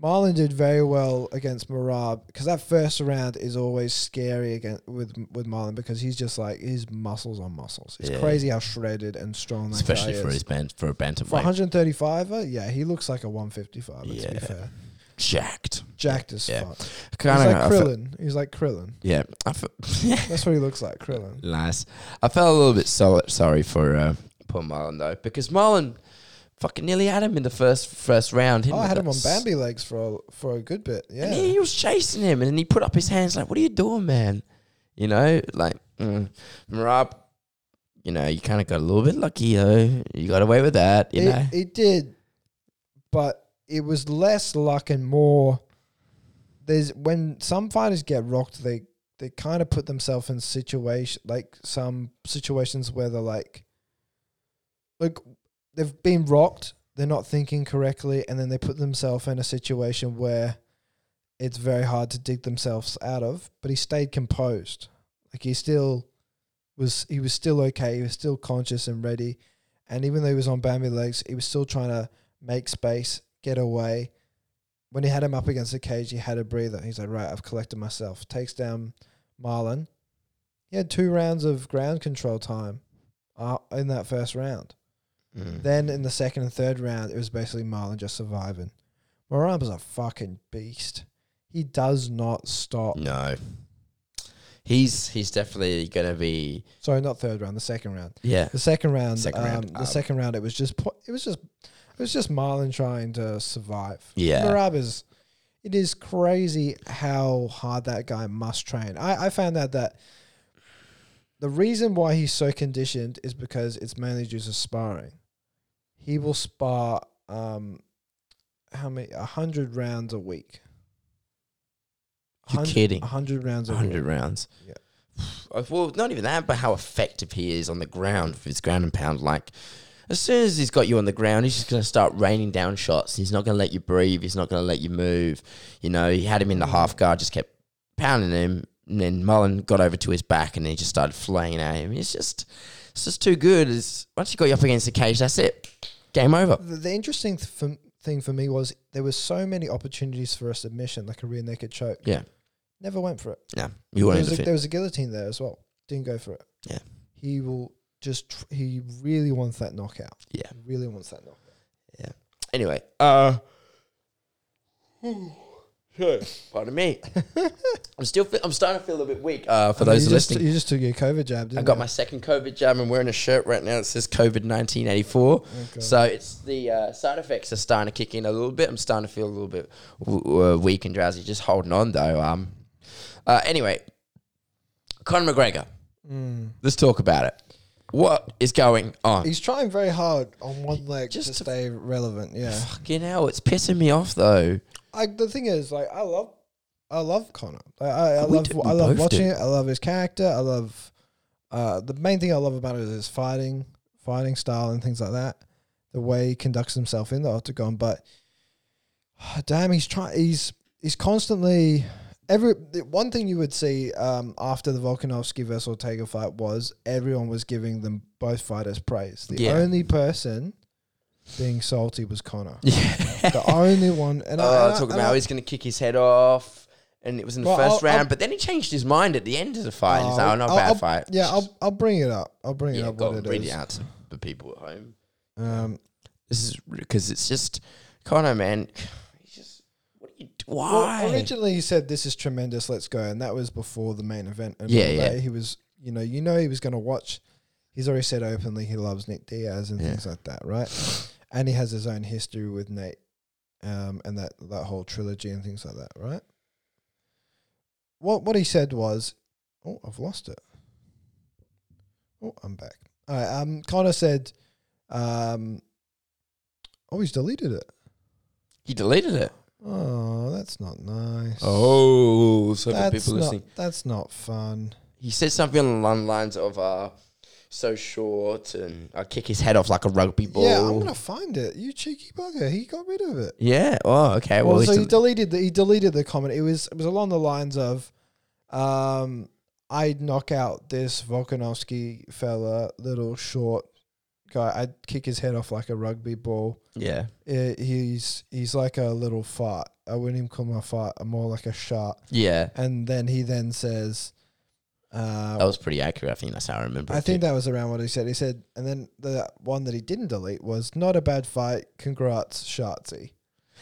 Marlon did very well against Merab because that first round is always scary again with with Marlon because he's just like his muscles on muscles. It's Yeah. crazy how shredded and strong that Especially guy for is. his band for a For bantamweight. 135, -er, yeah, he looks like a 155. To be Yeah. fair, Jacked. jacked as Yeah. fuck. He's Kind like of. Krillin. He's like Krillin. yeah. That's what he looks like, Krillin. Nice. I felt a little bit so- sorry for uh, poor Marlon though, because Marlon fucking nearly had him in the first first round. Oh, I had him on Bambi legs for a, for a good bit. And Yeah, he was chasing him, and then he put up his hands like, "What are you doing, man?" You know, like mm, Merab. You know, you kind of got a little bit lucky though. You got away with that. You it, know, it did, but it was less luck and more. There's when some fighters get rocked, they they kind of put themselves in situation like some situations where they're like, like they've been rocked, they're not thinking correctly, and then they put themselves in a situation where it's very hard to dig themselves out of. But he stayed composed, like he still was. He was still okay. He was still conscious and ready. And even though he was on Bambi legs, he was still trying to make space, get away. When he had him up against the cage, he had a breather. He's like, right, I've collected myself. Takes down Marlon. He had two rounds of ground control time uh, in that first round. Mm. Then in the second and third round, it was basically Marlon just surviving. Moran was a fucking beast. He does not stop. no, he's he's definitely gonna be Sorry, not third round. The second round. yeah. The second round. Second um, round, The um, second round. It was just. po- It was just. It was just Marlon trying to survive. Yeah. Merab is. It is crazy how hard that guy must train. I, I found out that the reason why he's so conditioned is because it's mainly due to sparring. He will spar um how many a hundred rounds a week. You're kidding. A hundred rounds a week. hundred rounds. Yeah. Uh, Well, not even that, but how effective he is on the ground with his ground and pound. Like, as soon as he's got you on the ground, he's just going to start raining down shots. He's not going to let you breathe. He's not going to let you move. You know, he had him in the Mm. half guard, just kept pounding him. And then Mullen got over to his back and he just started flaying at him. It's just, it's just too good. It's, once you got you up against the cage, that's it. Game over. The, the interesting th- for, thing for me was there were so many opportunities for a submission, like a rear naked choke. Yeah. Never went for it. No, you There wanted was, a, there was a guillotine there as well. Didn't go for it. Yeah. He will just. Tr- he really wants that knockout. Yeah. He really wants that knockout. Yeah. Anyway, uh, pardon me. I'm still, fe- I'm starting to feel a bit weak. Uh, for I mean, those you who just, listening, you just took your COVID jab. Didn't I got you? my second COVID jab. I'm wearing a shirt right now that says COVID 1984. Okay. So it's the uh, side effects are starting to kick in a little bit. I'm starting to feel a little bit w- uh, weak and drowsy. Just holding on though. Um. Uh, anyway, Conor McGregor. Mm. Let's talk about it. What is going on? He's trying very hard on one leg Just to to- stay relevant. Yeah. Fucking hell! It's pissing me off though. I the thing is, like, I love, I love Conor. I, I, I love, do- I love watching do. it. I love his character. I love, uh, the main thing I love about it is his fighting, fighting style, and things like that. The way he conducts himself in the octagon, but damn, he's trying. He's he's constantly. Every one thing you would see um, after the Volkanovski versus Ortega fight was everyone was giving them both fighters praise. The Yeah. only person being salty was Conor. Yeah. The only one, and I, Oh, and I- talking and about I- how he's going to kick his head off, and it was in the Well, 1st I'll- round, I'll- but then he changed his mind at the end of the fight. He's like, oh, not a I'll- bad I'll- fight. Yeah, I'll I'll bring it up. I'll bring it up what it read is. it out to the people at home. Um, This is because it's just Conor, man. He's just what are you? do- well, Why? originally he said this is tremendous. Let's go, and that was before the main event. And Yeah, yeah. He was, you know, you know, he was going to watch. He's already said openly he loves Nick Diaz and Yeah. things like that, right? And he has his own history with Nate, um, and that that whole trilogy and things like that, right? What what he said was, Oh, I've lost it. Oh, I'm back. All right. Um, Conor said, um, oh, he's deleted it. He deleted it. Oh, that's not nice. Oh, so for that's people not, listening, That's not fun. he said something along the lines of uh, so short and I kick his head off like a rugby ball. Yeah, I'm gonna find it. You cheeky bugger. He got rid of it. Yeah. Oh, okay. Well, Well, so he deleted the he deleted the comment. It was it was along the lines of, um, I'd knock out this Volkanovski fella, little short guy. I'd kick his head off like a rugby ball. yeah. Uh, he's he's like a little fart. I wouldn't even call him a fart. I'm more like a shark. Yeah. And then he then says, uh, That was pretty accurate. I think that's how I remember. I it think too. that was around what he said. He said, and then the one that he didn't delete was not a bad fight. Congrats, Shartsy.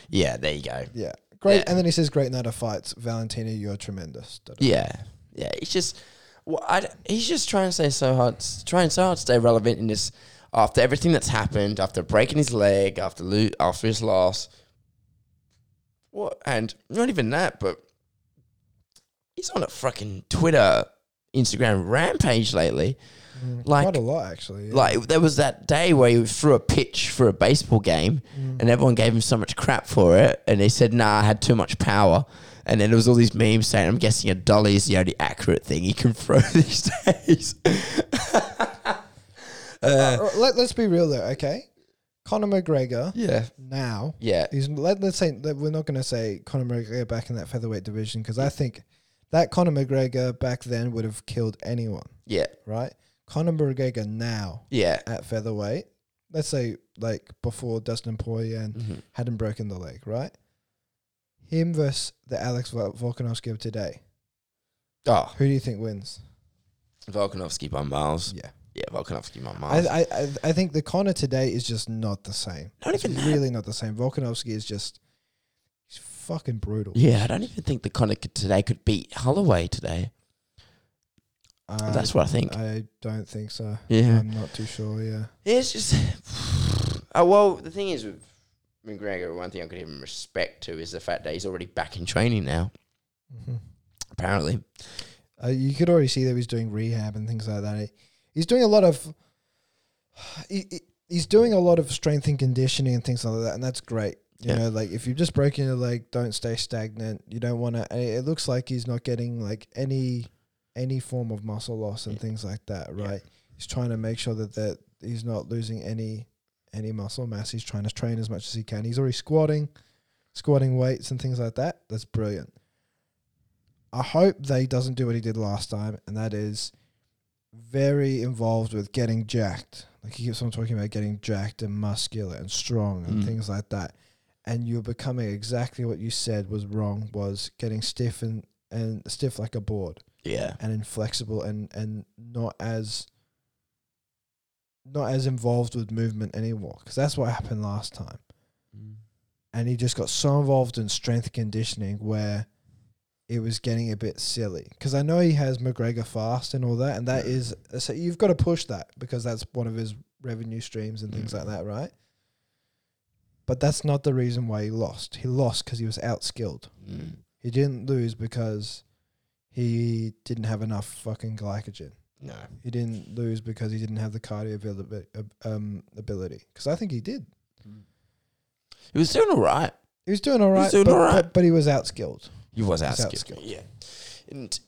Yeah. There you go. Yeah, great. Yeah. And then he says, "Great night of fights, Valentina. You're tremendous." Da-da. Yeah. Yeah. He's just. Well, I he's just trying to stay so hard, trying so hard to stay relevant in this. After everything that's happened, after breaking his leg, after lo- after his loss, what? And not even that, but he's on a fucking Twitter, Instagram rampage lately. Mm, Like- quite a lot actually. yeah. Like there was that day where he threw a pitch for a baseball game, Mm. and everyone gave him so much crap for it, and he said, "Nah, I had too much power." And then there was all these memes saying, "I'm guessing a dolly is the only accurate thing he can throw these days." uh, Uh, let, let's be real though, okay? Conor McGregor yeah, now yeah, he's let, let's say that we're not going to say Conor McGregor back in that featherweight division because I think that Conor McGregor back then would have killed anyone, yeah, right? Conor McGregor now yeah. at featherweight, let's say like before Dustin Poirier and Mhm. hadn't broken the leg, right? Him versus the Alex Volkanovski of today. Oh, Who do you think wins? Volkanovski by miles. Yeah. Volkanovski by I. I I I think the Conor today is just not the same. Not It's even that. really not the same. Volkanovski is just he's fucking brutal. yeah, I don't even think the Conor could- today could beat Holloway today. Uh, That's what I think. I don't think so. Yeah. I'm not too sure. Yeah. It's just. Oh, well, the thing is with McGregor, one thing I could give him respect to is the fact that he's already back in training now, hmm apparently. Uh, you could already see that he's doing rehab and things like that. He, he's doing a lot of. He, he- he's doing a lot of strength and conditioning and things like that, and that's great. You Yeah. know, like if you've just broken your leg, don't stay stagnant. You don't want to. It looks like he's not getting like any any form of muscle loss and Yeah. things like that, Yeah. right? He's trying to make sure that that he's not losing any any muscle mass. He's trying to train as much as he can. He's already squatting, squatting weights and things like that. That's brilliant. I hope that he doesn't do what he did last time, and that is very involved with getting jacked. Like he keeps on talking about getting jacked and muscular and strong and Mm. things like that. And you're becoming exactly what you said was wrong was getting stiff and, and stiff like a board Yeah. and inflexible and, and not as not as involved with movement anymore because that's what happened last time and he just got so involved in strength conditioning where it was getting a bit silly. Because I know he has McGregor fast and all that, and that is so you've got to push that because that's one of his revenue streams and things Mm. like that, right? But that's not the reason why he lost. He lost because he was outskilled. Mm. He didn't lose because he didn't have enough fucking glycogen. No. He didn't lose because he didn't have the cardio abil- um, ability. Because I think he did. He was doing all right. He was doing all was doing but, all right. but, but he was outskilled. He was outskilled. outskilled. Yeah. And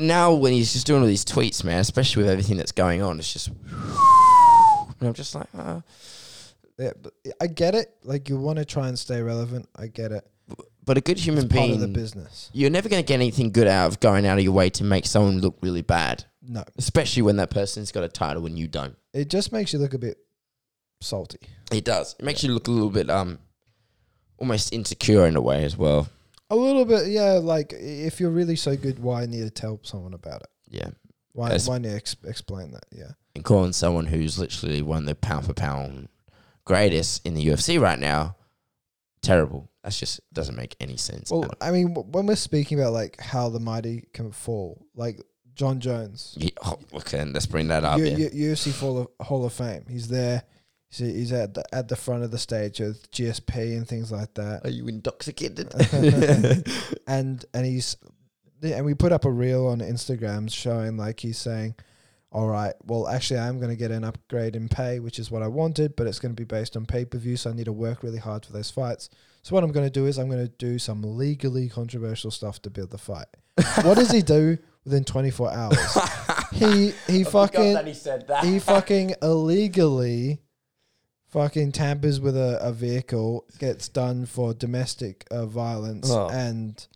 now when he's just doing all these tweets, man, especially with everything that's going on, it's just. And I'm just like, uh, Yeah, but I get it. Like you want to try and stay relevant. I get it. but a good human it's part of the business. you're never going to get anything good out of going out of your way to make someone look really bad, No, especially when that person's got a title and you don't. it just makes you look a bit salty. It does. It makes you look a little bit um, almost insecure in a way as well. A little bit, yeah. Like if you're really so good, why need to tell someone about it? Yeah. Why? Why need to ex- explain that? Yeah. And calling someone who's literally one of the pound for pound greatest in the UFC right now terrible. That's just doesn't make any sense. Well. I mean, w- when we're speaking about like how the mighty can fall, like John Jones, Yeah, oh, okay, let's bring that up. U- yeah. U- UFC Hall of, Hall of Fame. He's there. He's, he's at the at the front of the stage with GSP and things like that. Are you intoxicated? and and he's and we put up a reel on Instagram showing like he's saying, "All right, well, actually, I'm going to get an upgrade in pay, which is what I wanted, but it's going to be based on pay per view, so I need to work really hard for those fights. So what I'm going to do is I'm going to do some legally controversial stuff to build the fight. what does he do within 24 hours? he he oh fucking he said that. he fucking illegally fucking tampers with a, a vehicle, gets done for domestic uh, violence, Oh. and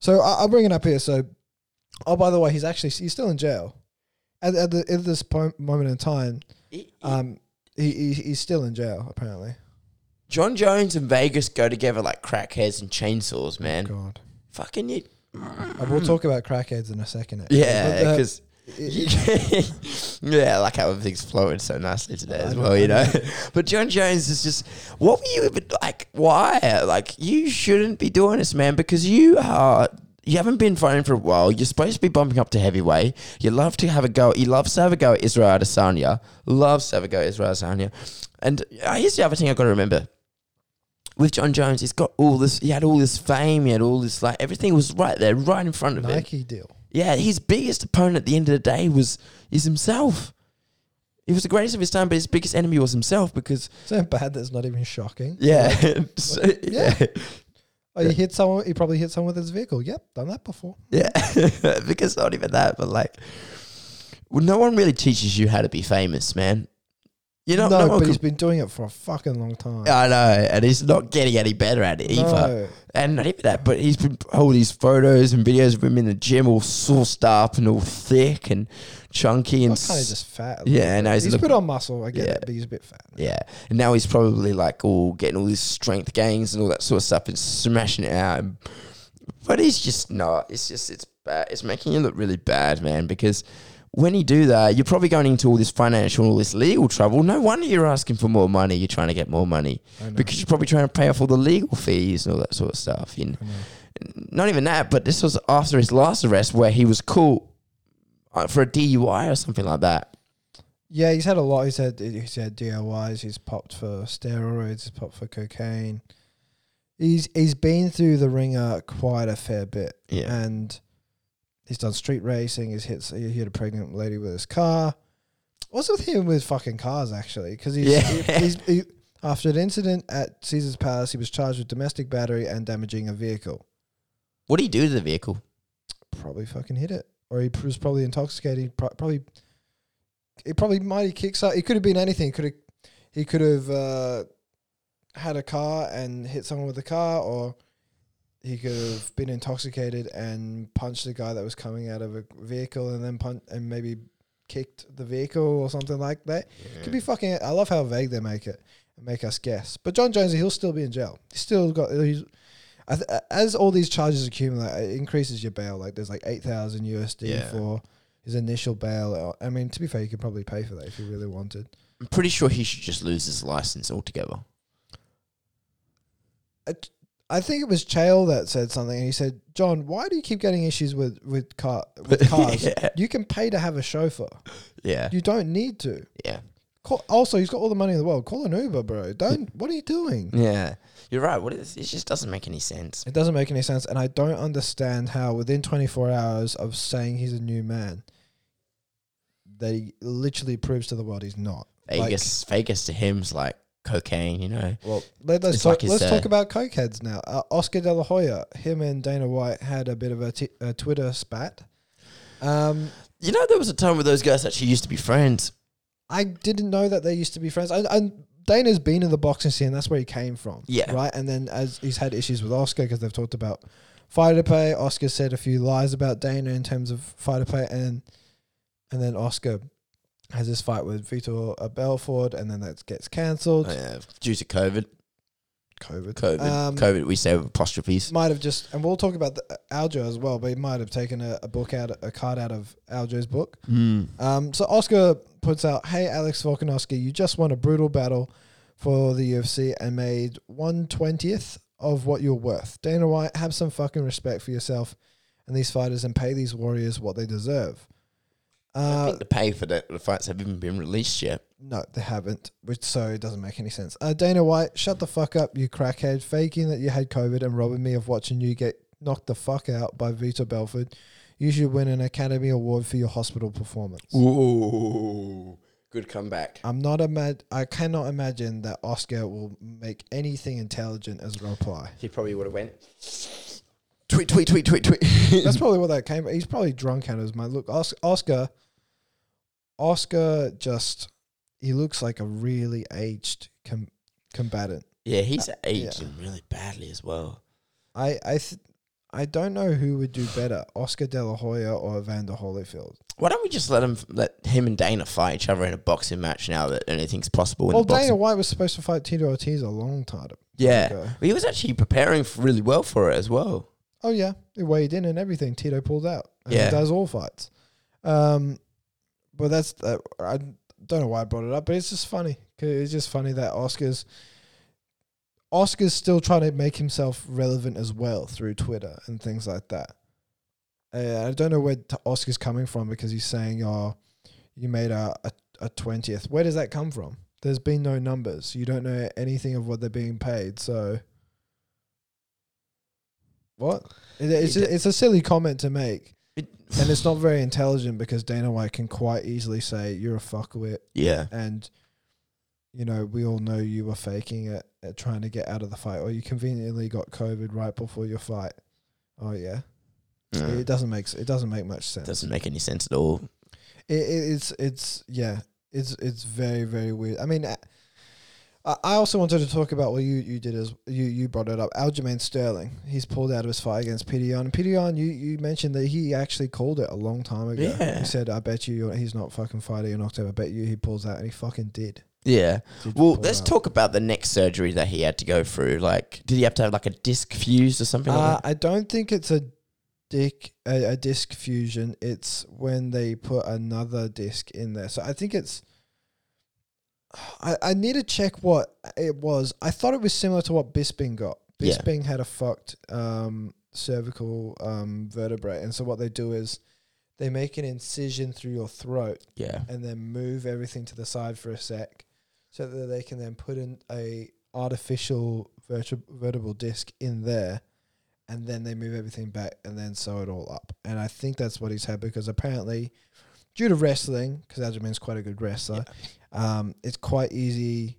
so I, I'll bring it up here. So, oh, by the way, he's actually he's still in jail at, at, the, at this po- moment in time. He- he- Um, he, he he's still in jail apparently. John Jones and Vegas go together like crackheads and chainsaws, man. God, Fucking you. Uh, we'll talk about crackheads in a second. actually. Yeah, But, because it- yeah, I like how everything's flowing so nicely today as well, you know. But John Jones is just, what were you even like? Why? Like, you shouldn't be doing this, man, because you are. You haven't been fighting for a while. You're supposed to be bumping up to heavyweight. You love to have a go. He loves to have a go at Israel Adesanya. Loves to have a go at Israel Adesanya. And uh, here's the other thing I've got to remember. With John Jones, he's got all this. He had all this fame. He had all this like everything was right there, right in front of him. Nike deal. Yeah, his biggest opponent at the end of the day was is himself. He was the greatest of his time, but his biggest enemy was himself because So bad that's not even shocking. yeah, so, yeah, yeah. Oh, you hit someone. He probably hit someone with his vehicle. Yep, done that before. yeah, because not even that, but like, well, no one really teaches you how to be famous, man. You know, no, but he's been doing it for a fucking long time. I know, and he's not getting any better at it either. No. And not even that, but he's been all these photos and videos of him in the gym, all sauced up and all thick and chunky and kind of just fat. Yeah, no, he's he's, put on muscle. I get Yeah. it, but he's a bit fat. Yeah, and now he's probably like all getting all these strength gains and all that sort of stuff and smashing it out. And, but he's just not. It's just it's bad. It's making you look really bad, man. Because when you do that, you're probably going into all this financial, all this legal trouble. No wonder you're asking for more money. You're trying to get more money because you're probably trying to pay off all the legal fees and all that sort of stuff. You know? I know. Not even that, but this was after his last arrest where he was caught uh, for a DUI or something like that. Yeah, he's had a lot. He's had he's had DUIs. He's popped for steroids. He's popped for cocaine. He's he's been through the ringer quite a fair bit, Yeah. and he's done street racing. He's hit he hit a pregnant lady with his car. What's with him with fucking cars actually? Because he's, Yeah. he- he's he, after an incident at Caesar's Palace, he was charged with domestic battery and damaging a vehicle. What do he do to the vehicle? Probably fucking hit it, or he was probably intoxicated. Probably, he probably might have kicked. It could have been anything. Could have, he could have uh, had a car and hit someone with a car, or he could have been intoxicated and punched the guy that was coming out of a vehicle, and then punch and maybe kicked the vehicle or something like that. Could be fucking. I love how vague they make it and make us guess. But John Jones, he'll still be in jail. He's still got. He's, th- as all these charges accumulate, it increases your bail. Like there's like eight thousand USD Yeah. for his initial bail. I mean, to be fair, you could probably pay for that if you really wanted. I'm pretty sure he should just lose his license altogether. I think it was Chael that said something. And he said, "John, why do you keep getting issues with with car with cars? yeah. You can pay to have a chauffeur. Yeah. You don't need to." Yeah. Call, also, he's got all the money in the world. Call an Uber, bro. Don't. What are you doing? Yeah. You're right. What is it just doesn't make any sense. It doesn't make any sense, and I don't understand how within 24 hours of saying he's a new man, that he literally proves to the world he's not. Vegas Vegas to him's like cocaine, you know. Well, let, us talk. like let's uh, talk about cokeheads now. Uh, Oscar De La Hoya, him and Dana White had a bit of a, t- a Twitter spat. Um, You know, there was a time where those guys actually used to be friends. I didn't know that they used to be friends. And, and Dana's been in the boxing scene. That's where he came from. Yeah. Right. And then as he's had issues with Oscar because they've talked about fighter pay. Oscar said a few lies about Dana in terms of fighter pay, and and then Oscar has this fight with Vitor uh, Belfort, and then that gets cancelled. Uh, due to COVID. COVID. COVID. Um, COVID, we say with apostrophes. Might have just, and we'll talk about the, Aljo as well, but he might have taken a, a book out, a card out of Aljo's book. Mm. Um, so Oscar puts out, "Hey Alex Volkanovski, you just won a brutal battle for the UFC and made one twentieth of what you're worth. Dana White, have some fucking respect for yourself and these fighters, and pay these warriors what they deserve." I Uh, think the pay for the, the fights have even been released yet. no, they haven't, which so it doesn't make any sense. Uh, Dana White, shut the fuck up, you crackhead, faking that you had COVID and robbing me of watching you get knocked the fuck out by Vitor Belfort, you should win an Academy Award for your hospital performance. Ooh, good comeback. I'm not imag- I cannot imagine that Oscar will make anything intelligent as a reply. He probably would have went. Tweet, tweet, tweet, tweet, tweet. That's probably what that came. He's probably drunk out of his mind. Look, Oscar, Oscar just he looks like a really aged com- combatant. yeah, he's Uh, aging really badly as well. I I th- I don't know who would do better, Oscar De La Hoya or Evander Holyfield. Why don't we just let him let him and Dana fight each other in a boxing match now that anything's possible in Well? Dana White was supposed to fight Tito Ortiz a long time yeah, ago. But he was actually preparing really well for it as well. Oh yeah, he weighed in and everything. Tito pulled out. Yeah. he does all fights. Um, but that's uh, I don't know why I brought it up, but it's just funny. It's just funny that Oscar's Oscar's still trying to make himself relevant as well through Twitter and things like that. Uh, I don't know where t- Oscar's coming from because he's saying, "Oh, you made a a twentieth." Where does that come from? There's been no numbers. You don't know anything of what they're being paid. So, what? It, it's a, it's a silly comment to make, It- and it's not very intelligent because Dana White can quite easily say, "You're a fuckwit," yeah, and you know we all know you were faking it, at trying to get out of the fight, or you conveniently got COVID right before your fight. Oh yeah, Mm. it doesn't make it doesn't make much sense. doesn't make any sense at all. It, it, it's it's yeah, it's it's very very weird. I mean, I, also wanted to talk about what you you did as you you brought it up. Aljamain Sterling, he's pulled out of his fight against Peter Yan. You you mentioned that he actually called it a long time ago. Yeah. He said, "I bet you you're, he's not fucking fighting in October. I bet you he pulls out," and he fucking did. Yeah. Did Well, let's out. talk about the next surgery that he had to go through. Like, did he have to have like a disc fused or something Uh, like that? I don't think it's a dick a, a disc fusion. It's when they put another disc in there. So I think it's. I, I need to check what it was. I thought it was similar to what Bisping got. Yeah. Bisping had a fucked um, cervical um, vertebrae, and so what they do is they make an incision through your throat Yeah. and then move everything to the side for a sec, so that they can then put in a artificial vertebr- vertebral disc in there, and then they move everything back and then sew it all up. And I think that's what he's had because apparently, due to wrestling, because Aljamain's quite a good wrestler, um, it's quite easy.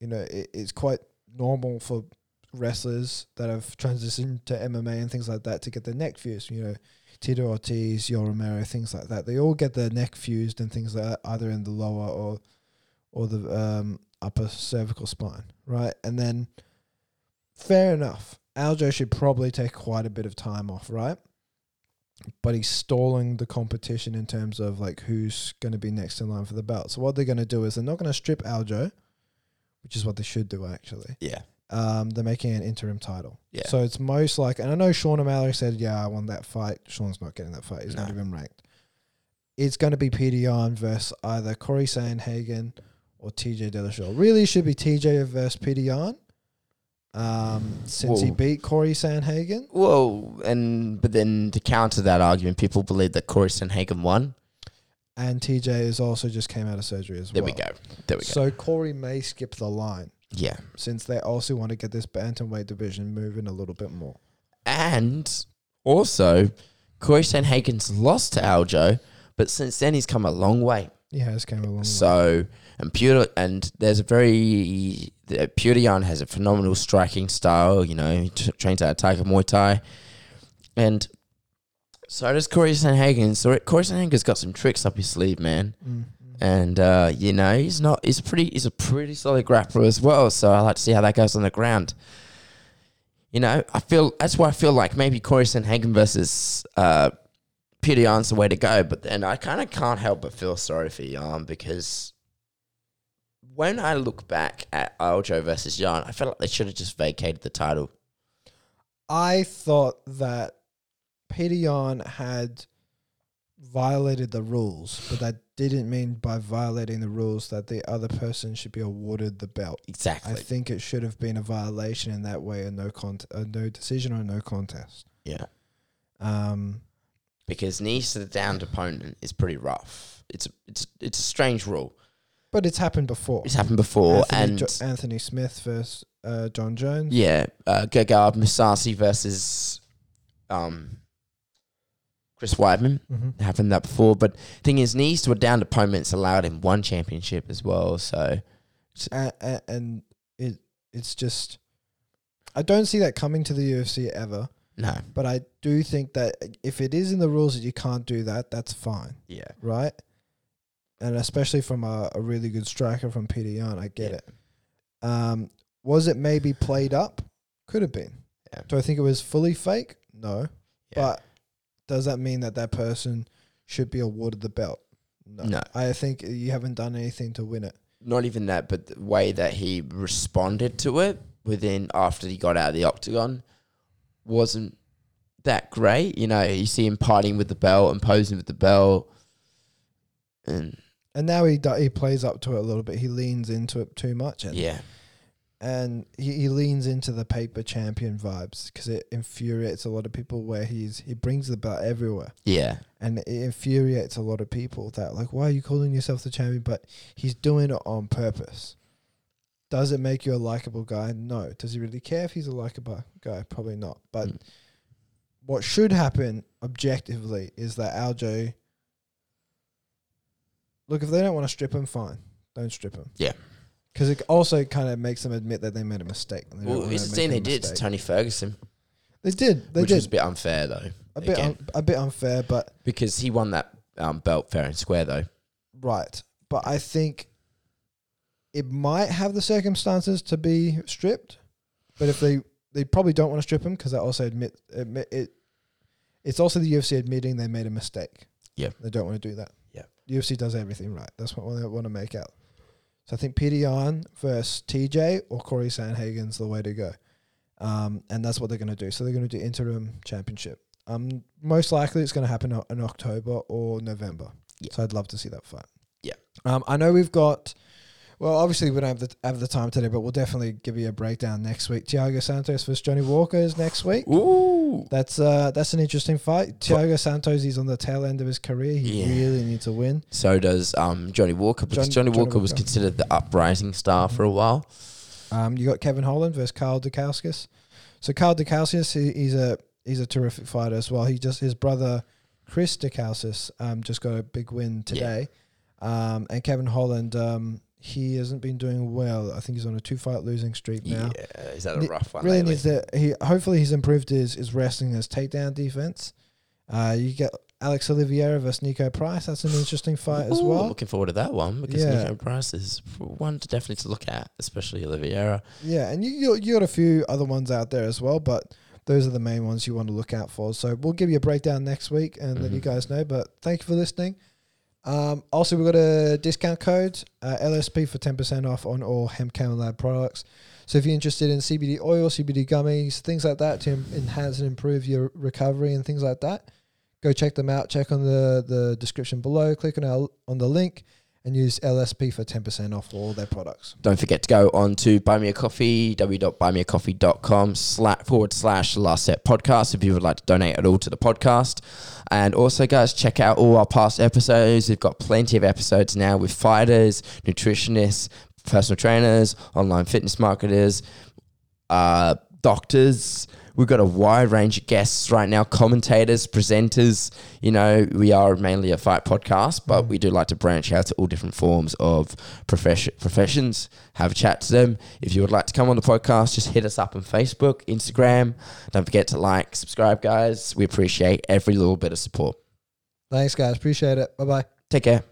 You know, it, it's quite normal for wrestlers that have transitioned to MMA and things like that to get their neck fused. You know, Tito Ortiz, Yoel Romero, things like that. They all get their neck fused and things like that, either in the lower or or the um, upper cervical spine, right? And then, fair enough. Aljo should probably take quite a bit of time off, right? But he's stalling the competition in terms of like who's going to be next in line for the belt. So what they're going to do is they're not going to strip Aljo, which is what they should do actually. Yeah. Um, they're making an interim title. Yeah. So it's most like, and I know Sean O'Malley said, "Yeah, I won that fight." Sean's not getting that fight. He's not No. even ranked. It's going to be Peter Yan versus either Corey Sandhagen or TJ Dillashaw. Really, it should be TJ versus Peter Yan. Um, since he beat Corey Sandhagen. Well, and but then to counter that argument, people believe that Corey Sandhagen won. and TJ is also just came out of surgery as There well. we go. There we go. So Corey may skip the line yeah. since they also want to get this bantamweight division moving a little bit more. And also, Corey Sandhagen's lost to Aljo, but since then he's come a long way. He has came a long way. So and Peter and there's a very the Peter has a phenomenal striking style. You know, he t- trains out of Tiger Muay Thai, and so does Corey Sandhagen. So Corey Sandhagen's got some tricks up his sleeve, man. Mm. And uh, you know, he's not. He's pretty. He's a pretty solid grappler as well. So I like to see how that goes on the ground. You know, I feel that's why I feel like maybe Corey Sandhagen versus uh, Peter Yan's the way to go. But then I kind of can't help but feel sorry for Yan because when I look back at Aljo versus Yan, I felt like they should have just vacated the title. I thought that Peter Yan had violated the rules, but that didn't mean by violating the rules that the other person should be awarded the belt. Exactly. I think it should have been a violation in that way, a no cont- a no decision or no contest. yeah. Um, Because knees to the downed opponent is pretty rough. It's it's it's a strange rule. but it's happened before. It's happened before, Anthony, and Jo- Anthony Smith versus uh, John Jones. yeah, uh, Gegard Mousasi versus um, Chris Weidman. Mhm. Happened that before, but thing is, knees were down opponents allowed in one championship as well. So and, and it it's just I don't see that coming to the UFC ever. No, But I do think that if it is in the rules that you can't do that, that's fine, yeah, right? And especially from a, a really good striker from Peter Yan, I get Yeah. it. Um, was it maybe played up? Could have been. Yeah. Do I think it was fully fake? No. Yeah. But does that mean that that person should be awarded the belt? No. No. I think you haven't done anything to win it. not even that, but the way that he responded to it within after he got out of the octagon wasn't that great. You know, you see him partying with the belt and posing with the belt, and And now he do, he plays up to it a little bit. He leans into it too much, and yeah, and he, he leans into the paper champion vibes because it infuriates a lot of people. Where he's he brings the belt everywhere, yeah, and it infuriates a lot of people that like, why are you calling yourself the champion? But he's doing it on purpose. Does it make you a likable guy? No. Does he really care if he's a likable guy? Probably not. But Mm. what should happen objectively is that Aljo. Look, if they don't want to strip him, fine. Don't strip him. Yeah. Because it also kind of makes them admit that they made a mistake. Well, it's the thing they did to. Tony Ferguson, They did. They which did. was a bit unfair though, a bit, un, a bit unfair, but because he won that um, belt fair and square though. right. But I think it might have the circumstances to be stripped. But if they they probably don't want to strip him because they also admit admit it. It's also the UFC admitting they made a mistake. Yeah. they don't want to do that. Yeah. the UFC does everything right. That's what they want to make out. So I think Peter Yan versus TJ or Cory Sandhagen's the way to go. Um, and that's what they're going to do. So they're going to do interim championship. Um, most likely it's going to happen in October or November. Yeah. So I'd love to see that fight. Yeah. Um, I know we've got. Well, obviously we don't have the have the time today, but we'll definitely give you a breakdown next week. Thiago Santos versus Johnny Walker is next week. Ooh, That's uh that's an interesting fight. Thiago Santos, is on the tail end of his career. He Yeah. really needs to win. so does um, Johnny Walker because John- Johnny, Johnny Walker, was considered the uprising star for a while. Um, you got Kevin Holland versus Carl Daukaus. So Carl Daukaus, he, he's a he's a terrific fighter as well. He just his brother Chris Daukaus um just got a big win today. Um, and Kevin Holland um he hasn't been doing well. I think he's on a two fight losing streak now. Yeah, is that a rough one? really lately? needs to he hopefully he's improved his his wrestling his takedown defense. Uh, you get Alex Oliveira versus Niko Price. That's an interesting fight as well. Looking forward to that one because Yeah. Niko Price is one to definitely to look at, especially Oliveira. Yeah, and you you got a few other ones out there as well, but those are the main ones you want to look out for. So we'll give you a breakdown next week and let you Mhm. guys know. But thank you for listening. Um, also, we've got a discount code uh, LSP for ten percent off on all Hempcann Lab products. So if you're interested in CBD oil, CBD gummies, things like that to enhance and improve your recovery and things like that, go check them out. Check on the the description below. Click on our on the link and use LSP for ten percent off all their products. Don't forget to go on to buy me a coffee, www.buymeacoffee.com slash forward slash last set podcast if you would like to donate at all to the podcast. And also, guys, check out all our past episodes. We've got plenty of episodes now with fighters, nutritionists, personal trainers, online fitness marketers, uh, doctors. We've got a wide range of guests right now, commentators, presenters. You know, we are mainly a fight podcast, but we do like to branch out to all different forms of profession, professions. Have a chat to them. If you would like to come on the podcast, just hit us up on Facebook, Instagram. Don't forget to like, subscribe, guys. We appreciate every little bit of support. Thanks, guys. Appreciate it. Bye bye. Take care.